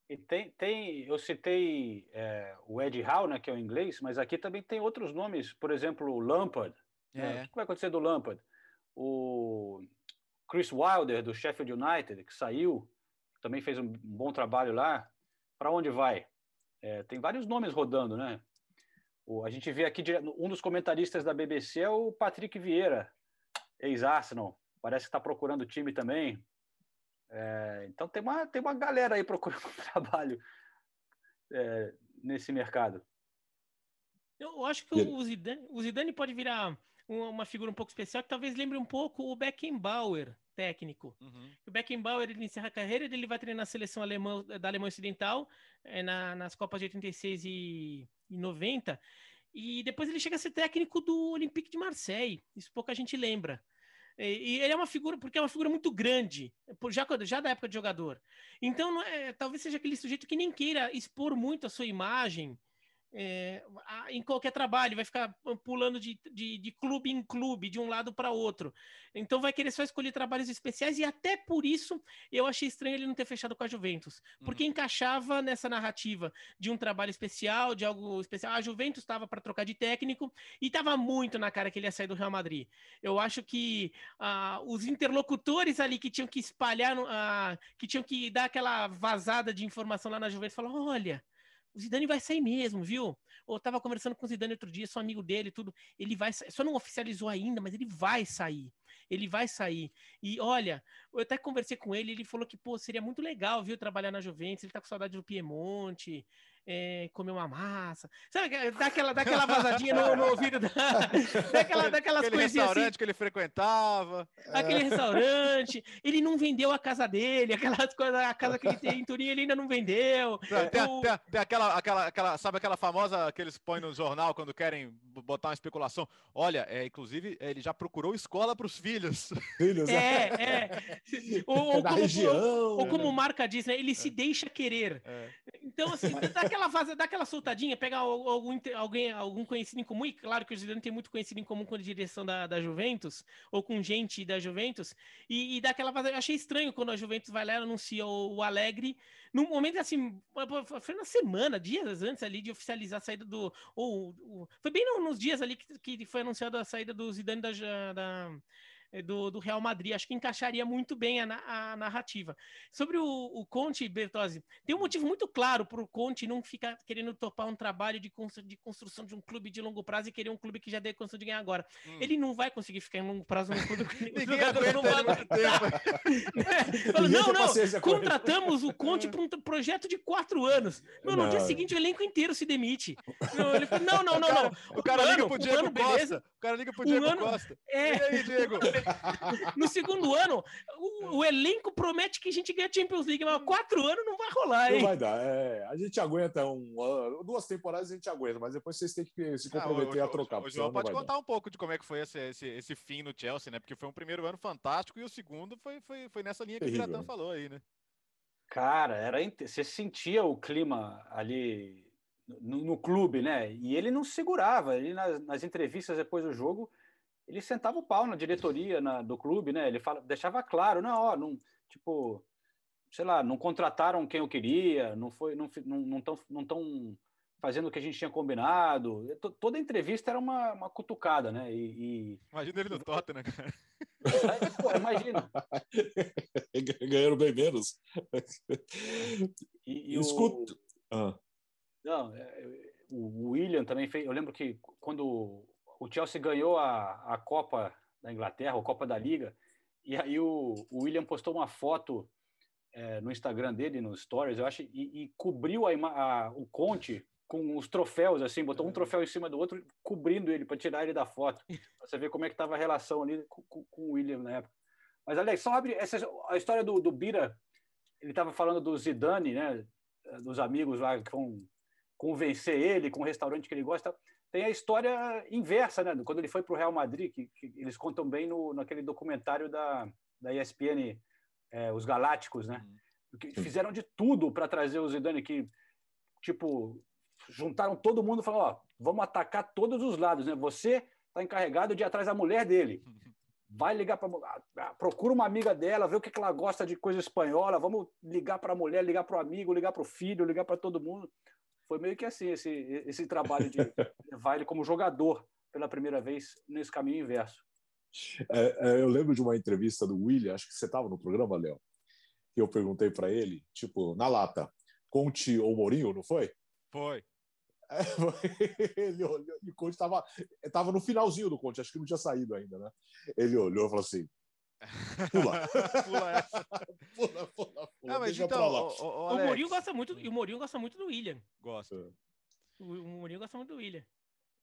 E tem, tem eu citei é, o Ed Howe, né, que é o inglês, mas aqui também tem outros nomes, por exemplo, o Lampard. Né? É. O que vai acontecer do Lampard? O Chris Wilder, do Sheffield United, que saiu, também fez um bom trabalho lá. Para onde vai? É, tem vários nomes rodando, né? O, a gente vê aqui, um dos comentaristas da BBC é o Patrick Vieira, ex-Arsenal, parece que está procurando time também. É, então tem uma, tem uma galera aí procurando trabalho é, nesse mercado. Eu acho que o Zidane, o Zidane pode virar uma figura um pouco especial que talvez lembre um pouco o Beckenbauer, técnico. Uhum. O Beckenbauer ele encerra a carreira, ele vai treinar a seleção alemã, da Alemanha Ocidental é, na, nas Copas de 86 e, e 90. E depois ele chega a ser técnico do Olympique de Marseille. Isso pouca gente lembra. E ele é uma figura, porque é uma figura muito grande, já, já da época de jogador. Então, é, talvez seja aquele sujeito que nem queira expor muito a sua imagem é, em qualquer trabalho, vai ficar pulando de, de, de clube em clube, de um lado para outro. Então vai querer só escolher trabalhos especiais, e até por isso eu achei estranho ele não ter fechado com a Juventus, porque uhum. encaixava nessa narrativa de um trabalho especial, de algo especial. A Juventus estava para trocar de técnico e estava muito na cara que ele ia sair do Real Madrid. Eu acho que ah, os interlocutores ali que tinham que espalhar, ah, que tinham que dar aquela vazada de informação lá na Juventus, falaram: olha o Zidane vai sair mesmo, viu? Eu tava conversando com o Zidane outro dia, sou amigo dele, tudo. Ele vai, só não oficializou ainda, mas ele vai sair. Ele vai sair. E olha, eu até conversei com ele, ele falou que, pô, seria muito legal, viu, trabalhar na Juventus, ele tá com saudade do Piemonte, é, comer uma massa. Sabe, dá aquela, dá aquela vazadinha no, no ouvido, da, daquela, daquelas Aquele coisinhas restaurante assim. que ele frequentava. Aquele é. restaurante. Ele não vendeu a casa dele, aquelas coisas, a casa que ele tem em Turim, ele ainda não vendeu. Tem, tem, o... tem, tem aquela, aquela, aquela, sabe aquela famosa que eles põem no jornal quando querem botar uma especulação? Olha, é, inclusive, ele já procurou escola para os filhos. Filhos, é, é. Ou, ou, como, região, ou, ou como né? marca diz, né? Ele se deixa querer. É. Então, assim, daquela aquela vaza, dá aquela soltadinha, pegar algum, alguém, algum conhecido em comum, e claro que o Zidane tem muito conhecido em comum com a direção da, da Juventus, ou com gente da Juventus, e, e dá aquela. Eu achei estranho quando a Juventus vai lá e anuncia o, o Alegre, num momento assim, foi na semana, dias antes ali de oficializar a saída do. Ou, ou foi bem nos dias ali que, que foi anunciada a saída do Zidane da, da do, do, Real Madrid. Acho que encaixaria muito bem a, a narrativa. Sobre o, o, Conte, Bertozzi, tem um motivo muito claro para o Conte não ficar querendo topar um trabalho de, constru, de, construção de um clube de longo prazo e querer um clube que já dê condição de ganhar agora. Hum. Ele não vai conseguir ficar em longo prazo num clube que aguenta não vai muito tempo. Fala, não, não, contratamos o Conte para um projeto de quatro anos. Não, no dia seguinte o elenco inteiro se demite. Não, ele fala, não, não, não, não. O cara, liga pro Diego Costa. O cara liga pro Diego Costa. É. E aí, Diego? no segundo ano, o, o, elenco promete que a gente ganha Champions League, mas quatro anos não vai rolar, hein? Não vai dar. É, a gente aguenta um ano, duas temporadas a gente aguenta, mas depois vocês têm que se ah, comprometer ah, o, a trocar. O, João pode contar dar. um pouco de como é que foi esse, esse, esse, fim no Chelsea, né? Porque foi um primeiro ano fantástico e o segundo foi, foi, foi nessa linha Terrível, que o Piratão né? falou aí, né? Cara, era você sentia o clima ali no, no, clube, né? E ele não segurava. Ele nas, nas entrevistas depois do jogo ele sentava o pau na diretoria na, do clube, né? Ele fala, deixava claro, não, ó, não, tipo, sei lá, não contrataram quem eu queria, não foi, não não estão não tão fazendo o que a gente tinha combinado. Toda entrevista era uma, uma cutucada, né? E, e... Imagina ele no Tottenham, cara. É, pô, imagina. Ganharam bem menos. E, e Escuta. O... Ah. Não, é, o William também fez. Eu lembro que quando o Chelsea ganhou a, a Copa da Inglaterra, a Copa da Liga, e aí o, o William postou uma foto é, no Instagram dele, nos stories, eu acho, e, e cobriu a, a, o Conte com os troféus, assim, botou um troféu em cima do outro, cobrindo ele, para tirar ele da foto, para você ver como é que estava a relação ali com, com, com, o William na época. Mas, Alex, só abre essa, a história do, do Bira, ele estava falando do Zidane, né, dos amigos lá que vão convencer ele com o restaurante que ele gosta tem a história inversa, né? Quando ele foi para o Real Madrid, que, que, eles contam bem no, naquele documentário da, da ESPN, é, Os Galácticos, né? Uhum. Que fizeram de tudo para trazer o Zidane, que, tipo, juntaram todo mundo e falaram, ó, vamos atacar todos os lados, né? Você está encarregado de ir atrás da mulher dele. Vai ligar para procura uma amiga dela, vê o que, que ela gosta de coisa espanhola, vamos ligar para a mulher, ligar para o amigo, ligar para o filho, ligar para todo mundo foi meio que assim esse, esse trabalho de levar ele como jogador pela primeira vez nesse caminho inverso. É, é, eu lembro de uma entrevista do William, acho que você estava no programa, Léo, que eu perguntei para ele, tipo, na lata, Conte ou Mourinho, não foi? Foi. É, ele olhou, e o Conte estava tava no finalzinho do Conte, acho que não tinha saído ainda, né? Ele olhou e falou assim: Pula. pula essa. pula, pula, pula. Ah, mas então, o, o, o, Mourinho gosta muito, e o Mourinho gosta muito do William. Gosta. O, o Mourinho gosta muito do William.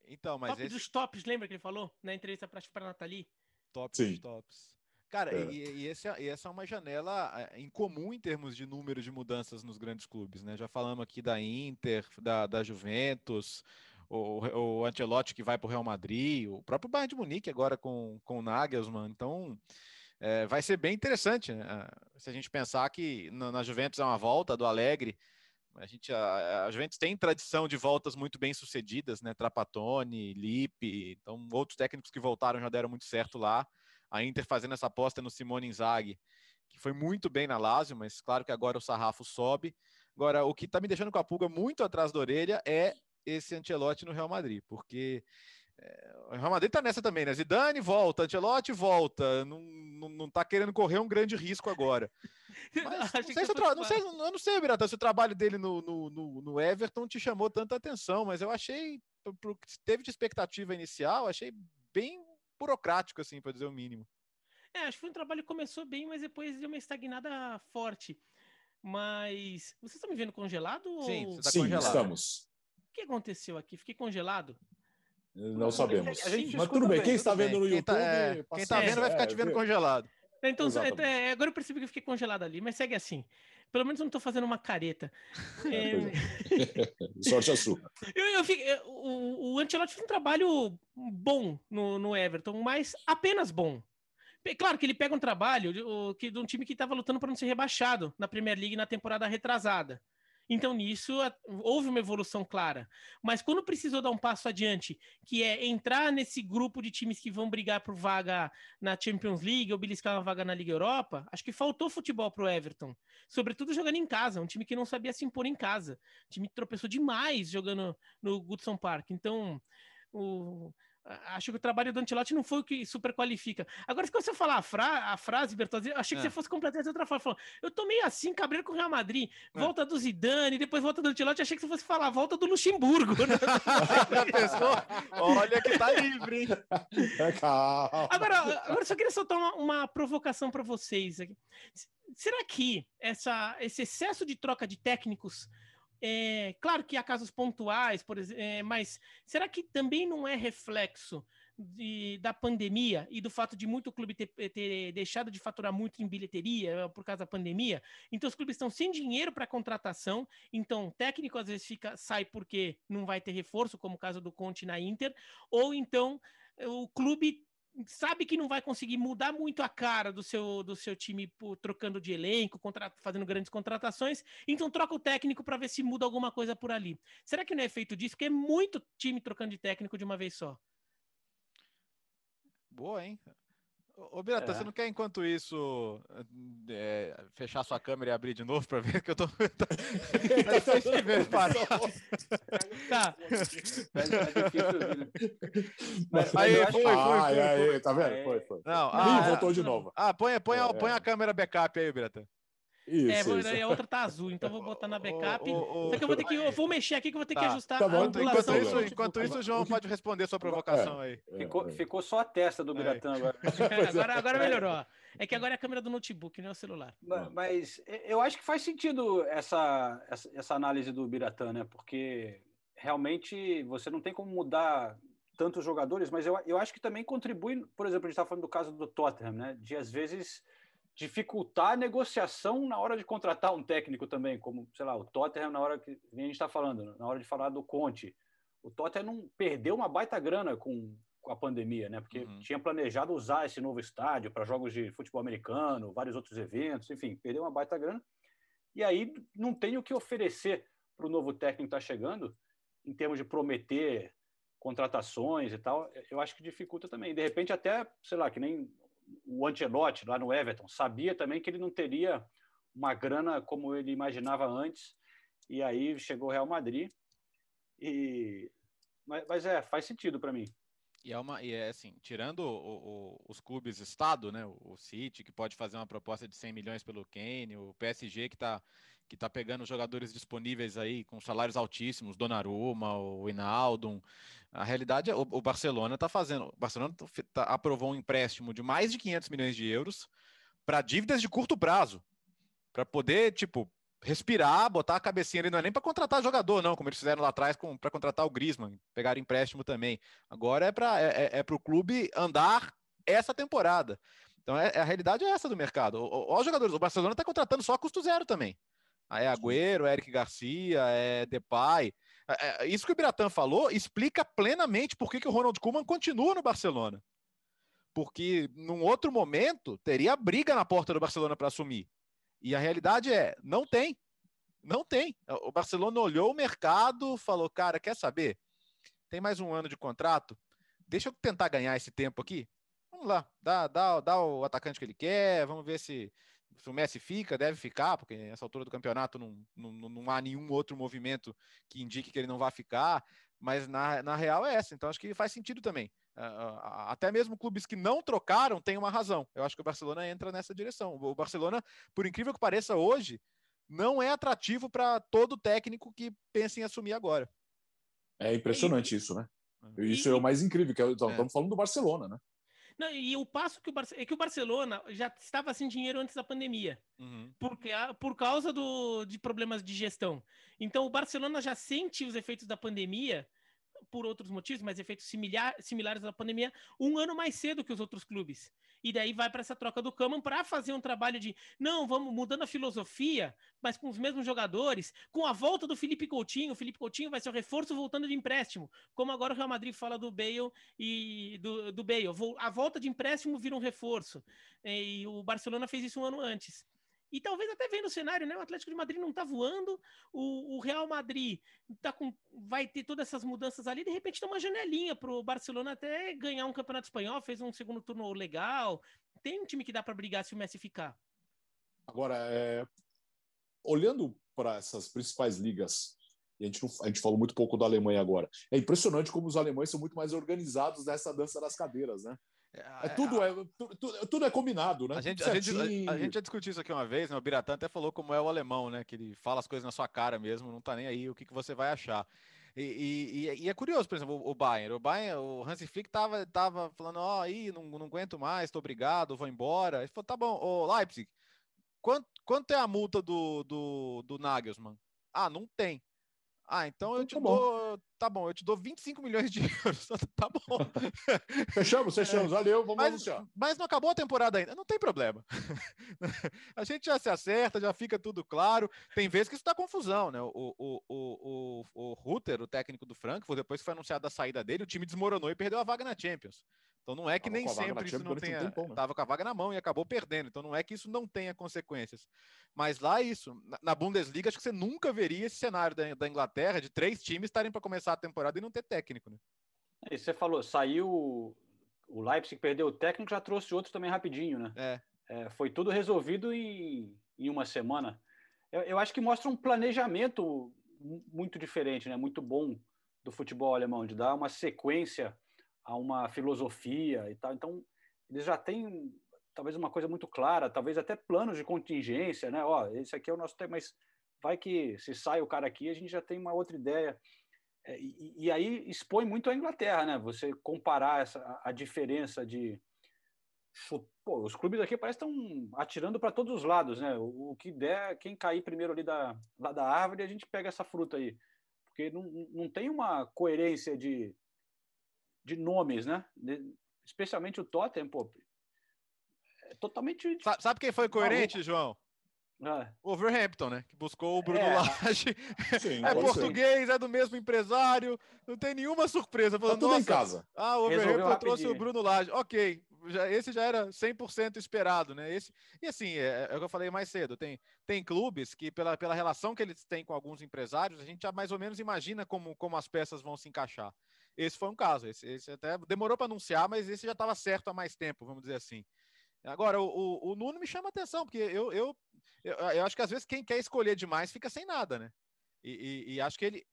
Então, mas Top esse... dos tops, lembra que ele falou na entrevista para para Nathalie? Tops dos tops. Cara, é. e, e, esse, é, e, essa é uma janela é, incomum em termos de número de mudanças nos grandes clubes, né? Já falamos aqui da Inter, da, da Juventus, o, o Ancelotti que vai para o Real Madrid, o próprio Bayern de Munique agora com, com o Nagelsmann. Então, é, vai ser bem interessante né? Ah, se a gente pensar que na, Juventus é uma volta do Alegre, A gente, a, a Juventus tem tradição de voltas muito bem sucedidas, né? Trapatone, Lipe, então outros técnicos que voltaram já deram muito certo lá. A Inter fazendo essa aposta no Simone Inzaghi, que foi muito bem na Lazio, mas claro que agora o sarrafo sobe. Agora, o que está me deixando com a pulga muito atrás da orelha é esse Ancelotti no Real Madrid, porque é, o Real Madrid tá nessa também, né? Zidane volta, Ancelotti volta, não, não, não tá querendo correr um grande risco agora. Mas, não, sei se tra... não sei, eu não sei, Birata, se o trabalho dele no, no, no, no Everton te chamou tanta atenção, mas eu achei, pro que teve de expectativa inicial, achei bem burocrático, assim, para dizer o mínimo. É, acho que foi um trabalho que começou bem, mas depois deu uma estagnada forte. Mas vocês estão me vendo congelado? Sim, ou... tá Sim congelado. estamos. O que aconteceu aqui? Fiquei congelado? Não sabemos. Mas tudo bem, quem está vendo no quem tá, YouTube. Tá, é, quem está vendo vai ficar é, te vendo congelado. Então, é, agora eu percebi que eu fiquei congelado ali, mas segue assim. Pelo menos eu não estou fazendo uma careta. É... Sorte a sua. Eu, eu fico, o, o Ancelotti fez um trabalho bom no, no Everton, mas apenas bom. Claro que ele pega um trabalho de, de, de um time que estava lutando para não ser rebaixado na Premier League na temporada retrasada. Então, nisso, houve uma evolução clara. Mas quando precisou dar um passo adiante, que é entrar nesse grupo de times que vão brigar por vaga na Champions League ou beliscar uma vaga na Liga Europa, acho que faltou futebol para o Everton. Sobretudo jogando em casa, um time que não sabia se impor em casa. O time tropeçou demais jogando no Goodson Park. Então, o, Acho que o trabalho do Antilote não foi o que super qualifica. Agora, quando você falar a, fra a frase, Bertozzi, achei que é. você fosse completamente outra forma. Falou, eu tomei assim, cabreiro com o Real Madrid, é. volta do Zidane, depois volta do Antilote, achei que você fosse falar volta do Luxemburgo. Né? Olha que tá livre, hein? Agora, agora só queria soltar uma, uma provocação para vocês. Será que essa, esse excesso de troca de técnicos é, claro que há casos pontuais, por exemplo, é, mas será que também não é reflexo de, da pandemia e do fato de muito clube ter, ter, deixado de faturar muito em bilheteria é, por causa da pandemia? Então os clubes estão sem dinheiro para contratação, então o técnico às vezes fica sai porque não vai ter reforço, como o caso do Conte na Inter, ou então o clube sabe que não vai conseguir mudar muito a cara do seu, do seu time por, trocando de elenco, contra, fazendo grandes contratações, então troca o técnico para ver se muda alguma coisa por ali. Será que não é feito disso? Porque é muito time trocando de técnico de uma vez só. Boa, hein? Ô, Birata, é. você não quer, enquanto isso, é, fechar sua câmera e abrir de novo para ver que eu tô. tá difícil de ver, para. Tá. Mas, aí, foi, foi, foi, Tá vendo? Foi, foi. Não, ah, voltou de novo. Ah, põe, põe, é, põe a câmera backup aí, Birata. Isso, é, vou, isso. a outra tá azul, então vou botar na backup. Oh, oh, Só que eu vou ter que. Eu vou mexer aqui que eu vou ter tá. que ajustar tá bom, a Enquanto isso, enquanto isso, o João pode responder sua provocação é, aí. É, ficou, é. ficou só a testa do Biratã agora. agora. Agora melhorou. É que agora é a câmera do notebook, não é o celular. Mas, mas eu acho que faz sentido essa, essa, essa análise do Biratã, né? Porque realmente você não tem como mudar tantos jogadores, mas eu, eu acho que também contribui, por exemplo, a gente está falando do caso do Tottenham, né? De às vezes dificultar a negociação na hora de contratar um técnico também, como, sei lá, o Tottenham na hora que a gente está falando, na hora de falar do Conte. O Tottenham não perdeu uma baita grana com, com a pandemia, né? Porque uhum. tinha planejado usar esse novo estádio para jogos de futebol americano, vários outros eventos, enfim, perdeu uma baita grana. E aí não tem o que oferecer para o novo técnico que está chegando, em termos de prometer contratações e tal, eu acho que dificulta também. De repente, até, sei lá, que nem o Ancelotti lá no Everton sabia também que ele não teria uma grana como ele imaginava antes e aí chegou o Real Madrid e mas, mas é faz sentido para mim. E é uma e é assim tirando o, o, os clubes estado né o City que pode fazer uma proposta de 100 milhões pelo Kane o PSG que está que está pegando jogadores disponíveis aí com salários altíssimos, Donnarumma, o Inaldo. A realidade é o, o Barcelona está fazendo. O Barcelona tá, tá, aprovou um empréstimo de mais de 500 milhões de euros para dívidas de curto prazo, para poder tipo respirar, botar a cabecinha ali, não é nem para contratar jogador, não, como eles fizeram lá atrás para contratar o Griezmann, pegar empréstimo também. Agora é para é, é, é o clube andar essa temporada. Então é, a realidade é essa do mercado. Os jogadores, o Barcelona está contratando só a custo zero também. É Agüero, Eric Garcia, é Depay. É, é, isso que o Biratã falou explica plenamente por que, que o Ronald Koeman continua no Barcelona. Porque num outro momento teria briga na porta do Barcelona para assumir. E a realidade é, não tem. Não tem. O Barcelona olhou o mercado, falou, cara, quer saber? Tem mais um ano de contrato? Deixa eu tentar ganhar esse tempo aqui. Vamos lá, dá, dá, dá o atacante que ele quer, vamos ver se, se o Messi fica, deve ficar, porque nessa altura do campeonato não, não, não há nenhum outro movimento que indique que ele não vai ficar, mas na, na real é essa, então acho que faz sentido também. até mesmo clubes que não trocaram têm uma razão. Eu acho que o Barcelona entra nessa direção. O Barcelona, por incrível que pareça, hoje não é atrativo para todo técnico que pensa em assumir agora. É impressionante isso, né? Isso é o mais incrível, que é, é. estamos falando do Barcelona, né? Não, e o passo que o, Barce... é que o Barcelona já estava sem dinheiro antes da pandemia, uhum. porque, por causa do, de problemas de gestão. Então, o Barcelona já sente os efeitos da pandemia por outros motivos, mas efeitos similar, similares à pandemia, um ano mais cedo que os outros clubes. E daí vai para essa troca do Kaman para fazer um trabalho de não, vamos mudando a filosofia, mas com os mesmos jogadores, com a volta do Felipe Coutinho. O Felipe Coutinho vai ser o reforço voltando de empréstimo, como agora o Real Madrid fala do Bale e do, do Bale. A volta de empréstimo vira um reforço. E o Barcelona fez isso um ano antes. E talvez até vendo o cenário, né? O Atlético de Madrid não tá voando, o, o, Real Madrid tá com, vai ter todas essas mudanças ali, de repente tem uma janelinha pro Barcelona até ganhar um campeonato espanhol, fez um segundo turno legal. Tem um time que dá para brigar se o Messi ficar. Agora, é... olhando para essas principais ligas, a gente, não, a gente falou muito pouco da Alemanha agora, é impressionante como os alemães são muito mais organizados nessa dança das cadeiras, né? É, tudo, é, tudo, tudo, é combinado, né? A gente, a, gente, a, gente, já discutiu isso aqui uma vez, né? O Biratã até falou como é o alemão, né? Que ele fala as coisas na sua cara mesmo, não tá nem aí o que, que você vai achar. E, e, e é curioso, por exemplo, o, o Bayern. O Bayern, o Hansi Flick tava, tava falando, ó, oh, aí, não, não aguento mais, tô obrigado, vou embora. Ele falou, tá bom, ô Leipzig, quanto, quanto é a multa do, do, do Nagelsmann? Ah, não tem. Ah, então eu então te tá dou. Bom. Tá bom, eu te dou 25 milhões de euros. tá bom. Fechamos, fechamos. É. Valeu, vamos mas, anunciar. Mas não acabou a temporada ainda. Não tem problema. a gente já se acerta, já fica tudo claro. Tem vezes que isso dá confusão, né? O, o, o, o, o Rutter, o técnico do Frankfurt, depois que foi anunciada a saída dele, o time desmoronou e perdeu a vaga na Champions. Então não é que tava nem sempre isso não tenha. Um tempão, né? Tava com a vaga na mão e acabou perdendo. Então não é que isso não tenha consequências. Mas lá isso, na Bundesliga, acho que você nunca veria esse cenário da, da Inglaterra de três times estarem para começar a temporada e não ter técnico, né? E você falou, saiu o Leipzig perdeu o técnico, já trouxe outros também rapidinho, né? É. é foi tudo resolvido em, em uma semana. Eu, eu acho que mostra um planejamento muito diferente, né? Muito bom do futebol alemão, de dar uma sequência a uma filosofia e tal. Então, eles já têm talvez uma coisa muito clara, talvez até planos de contingência, né? Ó, esse aqui é o nosso tema, mas vai que se sai o cara aqui, a gente já tem uma outra ideia. É, e, e, aí expõe muito a Inglaterra, né? Você comparar essa, a diferença de. Pô, os clubes aqui parece estão atirando para todos os lados, né? O, o, que der, quem cair primeiro ali da, lá da árvore, a gente pega essa fruta aí. Porque não, não tem uma coerência de, de nomes, né? De, especialmente o Tottenham, pô. É totalmente. Sabe, sabe quem foi coerente, João? É. O Overhampton, né? Que buscou o Bruno é. Lage. Sim, é português, ser. é do mesmo empresário. Não tem nenhuma surpresa. Falando, tá tudo em casa. Ah, o Overhampton trouxe o Bruno Lage. Ok, já, esse já era 100% esperado, né? Esse, e assim, é, é, o que eu falei mais cedo. Tem, tem clubes que, pela, pela relação que eles têm com alguns empresários, a gente já mais ou menos imagina como, como as peças vão se encaixar. Esse foi um caso. Esse, esse até demorou para anunciar, mas esse já estava certo há mais tempo, vamos dizer assim. Agora, o, o, o, Nuno me chama atenção, porque eu, eu, eu, eu, acho que às vezes quem quer escolher demais fica sem nada, né? E, e, e acho que ele,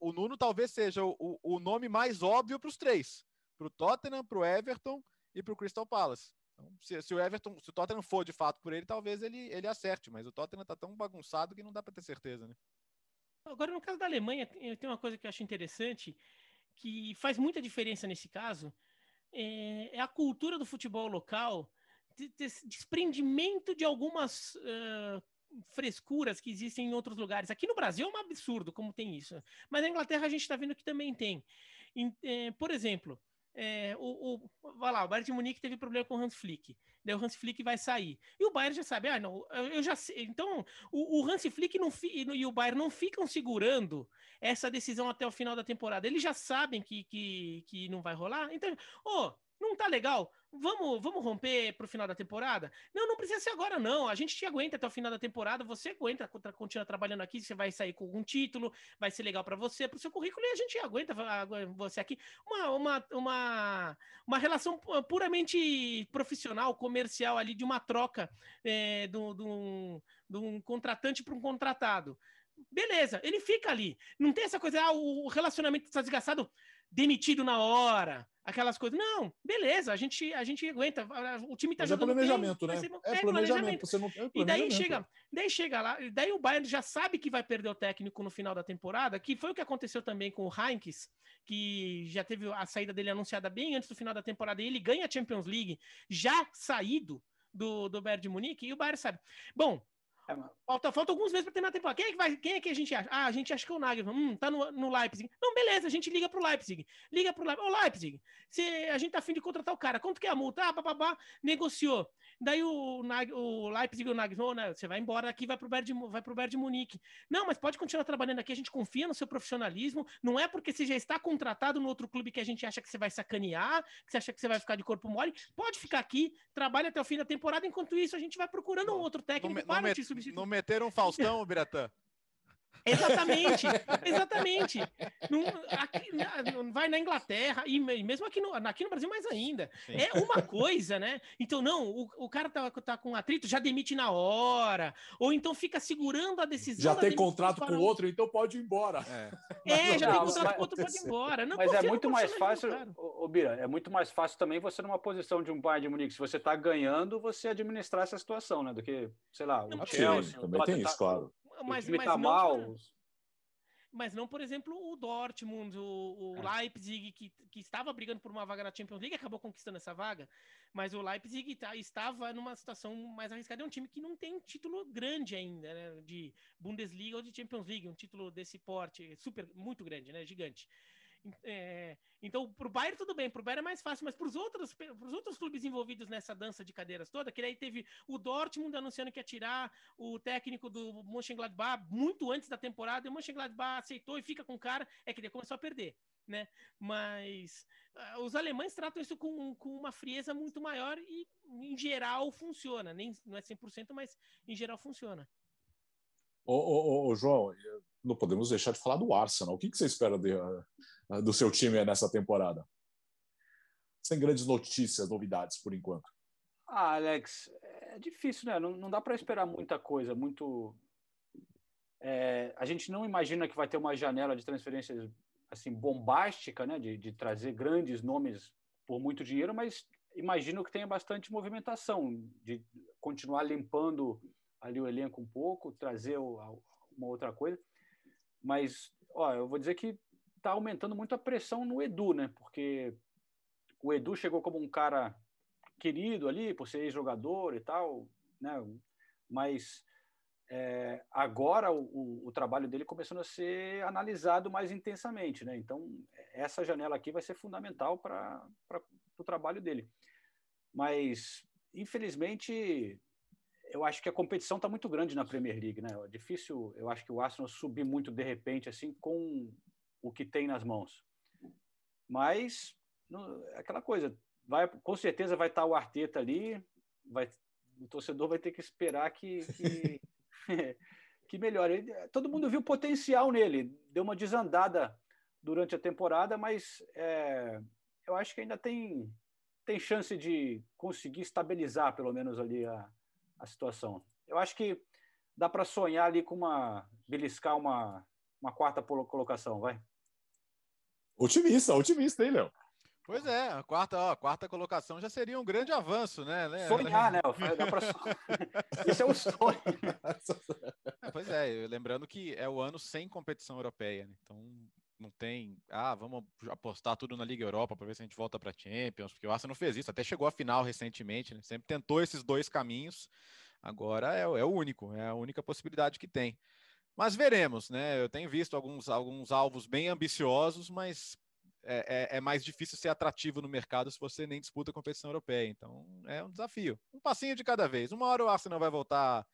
o Nuno talvez seja o, o nome mais óbvio para os três: para o Tottenham, para o Everton e para o Crystal Palace. Então, se, se, o Everton, se o Tottenham for de fato por ele, talvez ele, ele acerte, mas o Tottenham está tão bagunçado que não dá para ter certeza, né? Agora, no caso da Alemanha, tem uma coisa que eu acho interessante que faz muita diferença nesse caso é, é a cultura do futebol local, de, de, desprendimento de algumas uh, frescuras que existem em outros lugares. Aqui no Brasil é um absurdo como tem isso, mas na Inglaterra a gente está vendo que também tem. é, por exemplo, é, o, o, vai lá, o Bayern de Munique teve problema com o Hans Flick. Daí o Hans Flick vai sair. E o Bayern já sabe, ah, não, eu já sei. Então, o, o Hans Flick não, e o Bayern não ficam segurando essa decisão até o final da temporada. Eles já sabem que, que, que não vai rolar. Então, ô, oh, não tá legal? Vamos, vamos romper pro final da temporada? Não, não precisa ser agora, não. A gente te aguenta até o final da temporada, você aguenta, continua trabalhando aqui, você vai sair com algum título, vai ser legal para você, pro seu currículo, e a gente aguenta você aqui. Uma, uma, uma, uma relação puramente profissional, comercial ali, de uma troca é, de um, de um contratante para um contratado. Beleza, ele fica ali. Não tem essa coisa, ah, o relacionamento está desgastado, demitido na hora, aquelas coisas. Não, beleza, a gente, a gente aguenta. O time está jogando. É planejamento, bem, né? É, é, planejamento. Você não, é e daí chega, daí chega lá, daí o Bayern já sabe que vai perder o técnico no final da temporada, que foi o que aconteceu também com o Heinz, que já teve a saída dele anunciada bem antes do final da temporada, e ele ganha a Champions League já saído do, do Bayern de Munique, e o Bayern sabe. Bom, é, falta, falta alguns meses para terminar a temporada. Quem é que vai? Quem é que a gente acha? Ah, a gente acha que é o Nagelsmann. Hum, tá no, no Leipzig. Não, beleza, a gente liga pro Leipzig. Liga pro Leipzig. Ô, Leipzig, se a gente tá afim de contratar o cara, quanto que é a multa? Ah, bababá, negociou. Daí o, o Leipzig e o Nagelsmann, né, você vai embora aqui, vai pro Bayern vai pro Bayern de Munique. Não, mas pode continuar trabalhando aqui, a gente confia no seu profissionalismo. Não é porque você já está contratado no outro clube que a gente acha que você vai sacanear, que você acha que você vai ficar de corpo mole. Pode ficar aqui, trabalha até o fim da temporada. Enquanto isso, a gente vai procurando um outro técnico não, para não te substituir. Não meteram um Faustão, Biratã? Exatamente, exatamente. Não, aqui, vai na Inglaterra, e mesmo aqui no, aqui no Brasil mais ainda. Sim. É uma coisa, né? Então, não, o, o cara tá, tá com atrito, já demite na hora, ou então fica segurando a decisão. Já tem contrato com o outro, então pode ir embora. É, é já não, tem contrato com outro, pode ir embora. Não, mas é muito mais fácil, ô, Bira, é muito mais fácil também você numa posição de um Bayern de Munique, se você tá ganhando, você administrar essa situação, né? Do que, sei lá, o Chelsea. Também tem isso, claro mas, o time mas tá não, mal. Mas não, por exemplo, o Dortmund, o, o é. Leipzig, que, que estava brigando por uma vaga na Champions League, acabou conquistando essa vaga. Mas o Leipzig tá, estava numa situação mais arriscada. É um time que não tem um título grande ainda, né? De Bundesliga ou de Champions League, um título desse porte, super, muito grande, né? Gigante. É, então, para o Bayern tudo bem, para o Bayern é mais fácil, mas para os outros, pros outros clubes envolvidos nessa dança de cadeiras toda, que aí teve o Dortmund anunciando que ia tirar o técnico do Mönchengladbach muito antes da temporada, e o Mönchengladbach aceitou e fica com o cara, é que ele começou a perder, né? Mas uh, os alemães tratam isso com, com uma frieza muito maior e, em geral, funciona. Nem, não é 100%, mas em geral funciona. Ô, João, não podemos deixar de falar do Arsenal. O que, que você espera de, do seu time nessa temporada? Sem grandes notícias, novidades por enquanto. Ah, Alex, é difícil, né? Não, não dá para esperar muita coisa, muito. É, a gente não imagina que vai ter uma janela de transferências assim bombástica, né? De, de trazer grandes nomes por muito dinheiro, mas imagino que tenha bastante movimentação, de continuar limpando ali o elenco um pouco, trazer uma outra coisa. Mas, ó, eu vou dizer que está aumentando muito a pressão no Edu, né? Porque o Edu chegou como um cara querido ali, por ser ex-jogador e tal, né? Mas é, agora o, o, o, trabalho dele começando a ser analisado mais intensamente, né? Então, essa janela aqui vai ser fundamental para o trabalho dele. Mas, infelizmente, eu acho que a competição está muito grande na Premier League, né? É difícil, eu acho que o Arsenal subir muito de repente assim com o que tem nas mãos. Mas aquela coisa, vai com certeza vai estar o Arteta ali, vai o torcedor vai ter que esperar que que, que melhore. todo mundo viu potencial nele, deu uma desandada durante a temporada, mas é, eu acho que ainda tem tem chance de conseguir estabilizar pelo menos ali a a situação. Eu acho que dá para sonhar ali com uma beliscar uma, uma quarta colocação, vai. Otimista, otimista, hein, Léo? Pois é, a quarta, ó, a quarta colocação já seria um grande avanço, né? Sonhar, né? Dá pra... Esse é o sonho. pois é, lembrando que é o ano sem competição europeia, né? então não tem, ah, vamos apostar tudo na Liga Europa para ver se a gente volta para Champions, porque o Arsenal fez isso, até chegou à final recentemente, né? sempre tentou esses dois caminhos, agora é, é, o único, é a única possibilidade que tem. Mas veremos, né? Eu tenho visto alguns, alguns alvos bem ambiciosos, mas é, é, é, mais difícil ser atrativo no mercado se você nem disputa a competição europeia. Então é um desafio. Um passinho de cada vez. Uma hora o Arsenal vai voltar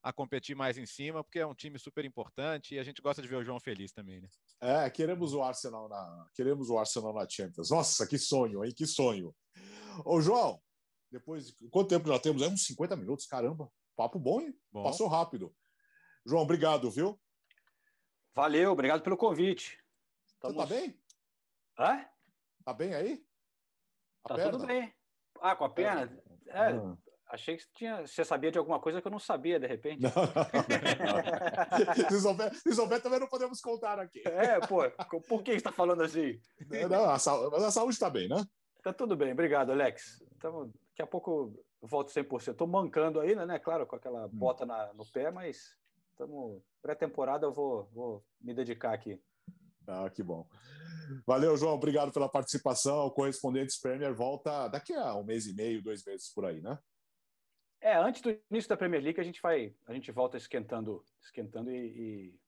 a competir mais em cima, porque é um time super importante e a gente gosta de ver o João feliz também, né? É, queremos o Arsenal na, queremos o Arsenal na Champions. Nossa, que sonho, hein? Que sonho. Ô, João, Depois, quanto tempo já temos? É uns 50 minutos, caramba. Papo bom, hein? Bom. Passou rápido. João, obrigado, viu? Valeu, obrigado pelo convite. Estamos... Você tá bem? Hã? Tá bem aí? A tá perna? tudo bem. Ah, com a perna? É, ah. achei que tinha, você sabia de alguma coisa que eu não sabia, de repente. Não, se, souber, se souber, também não podemos contar aqui. É, pô, por que você está falando assim? Não, a, saúde, a saúde está bem, né? Tá tudo bem, obrigado, Alex. Então, daqui a pouco eu volto 100%. Estou mancando ainda, né? Claro, com aquela hum. bota na, no pé, mas estamos pré-temporada, eu vou, vou me dedicar aqui. Ah, que bom. Valeu, João. Obrigado pela participação. O Correspondentes Premier volta daqui a um mês e meio, dois meses por aí, né? É, antes do início da Premier League a gente vai, a gente volta esquentando, esquentando e, e,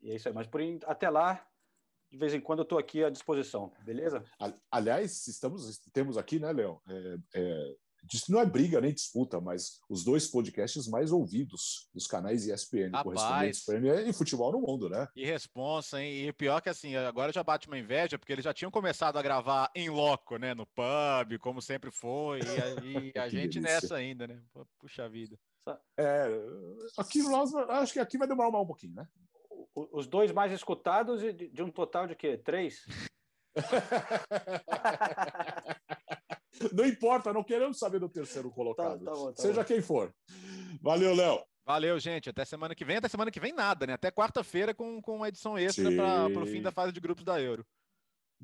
e é isso aí. Mas por até lá, de vez em quando eu estou aqui à disposição, beleza? Aliás, estamos, temos aqui, né, Léo? É, é, não é briga nem disputa, mas os dois podcasts mais ouvidos dos canais ESPN, Rapaz, correspondentes Premier e futebol no mundo, né? E responsa, hein? E pior que assim, agora já bate uma inveja, porque eles já tinham começado a gravar em loco, né? No pub, como sempre foi, e, e a gente delícia. nessa ainda, né? Puxa vida. É, aqui nós, acho que aqui vai demorar um pouquinho, né? Os dois mais escutados de um total de quê? Três? Não importa, não queremos saber do terceiro colocado. Tá, tá bom, tá seja bom. quem for. Valeu, Léo. Valeu, gente. Até semana que vem. Até semana que vem, nada, né? Até quarta-feira com, com uma edição extra para o fim da fase de grupos da Euro.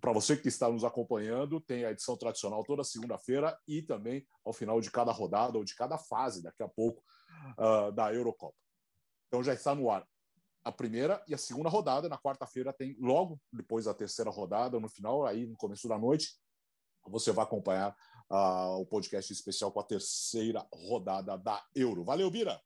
Para você que está nos acompanhando, tem a edição tradicional toda segunda-feira e também ao final de cada rodada ou de cada fase, daqui a pouco, uh, da Eurocopa. Então já está no ar a primeira e a segunda rodada. Na quarta-feira tem logo depois a terceira rodada, no final, aí no começo da noite, você vai acompanhar uh, o podcast especial com a terceira rodada da Euro. Valeu, Bira!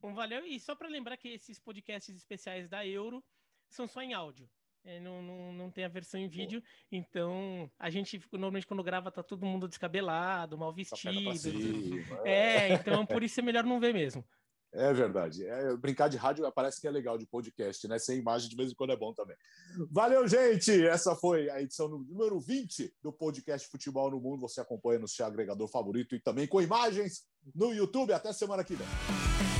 Bom, valeu. E só para lembrar que esses podcasts especiais da Euro são só em áudio. É, não, não, não tem a versão em vídeo, Pô. então a gente normalmente quando grava tá todo mundo descabelado, mal vestido. Cima, é. é, então por isso é melhor não ver mesmo. É verdade. É, brincar de rádio parece que é legal de podcast, né? Sem imagem de vez em quando é bom também. Valeu, gente! Essa foi a edição número 20 do podcast Futebol no Mundo. Você acompanha no seu agregador favorito e também com imagens no YouTube. Até semana que vem.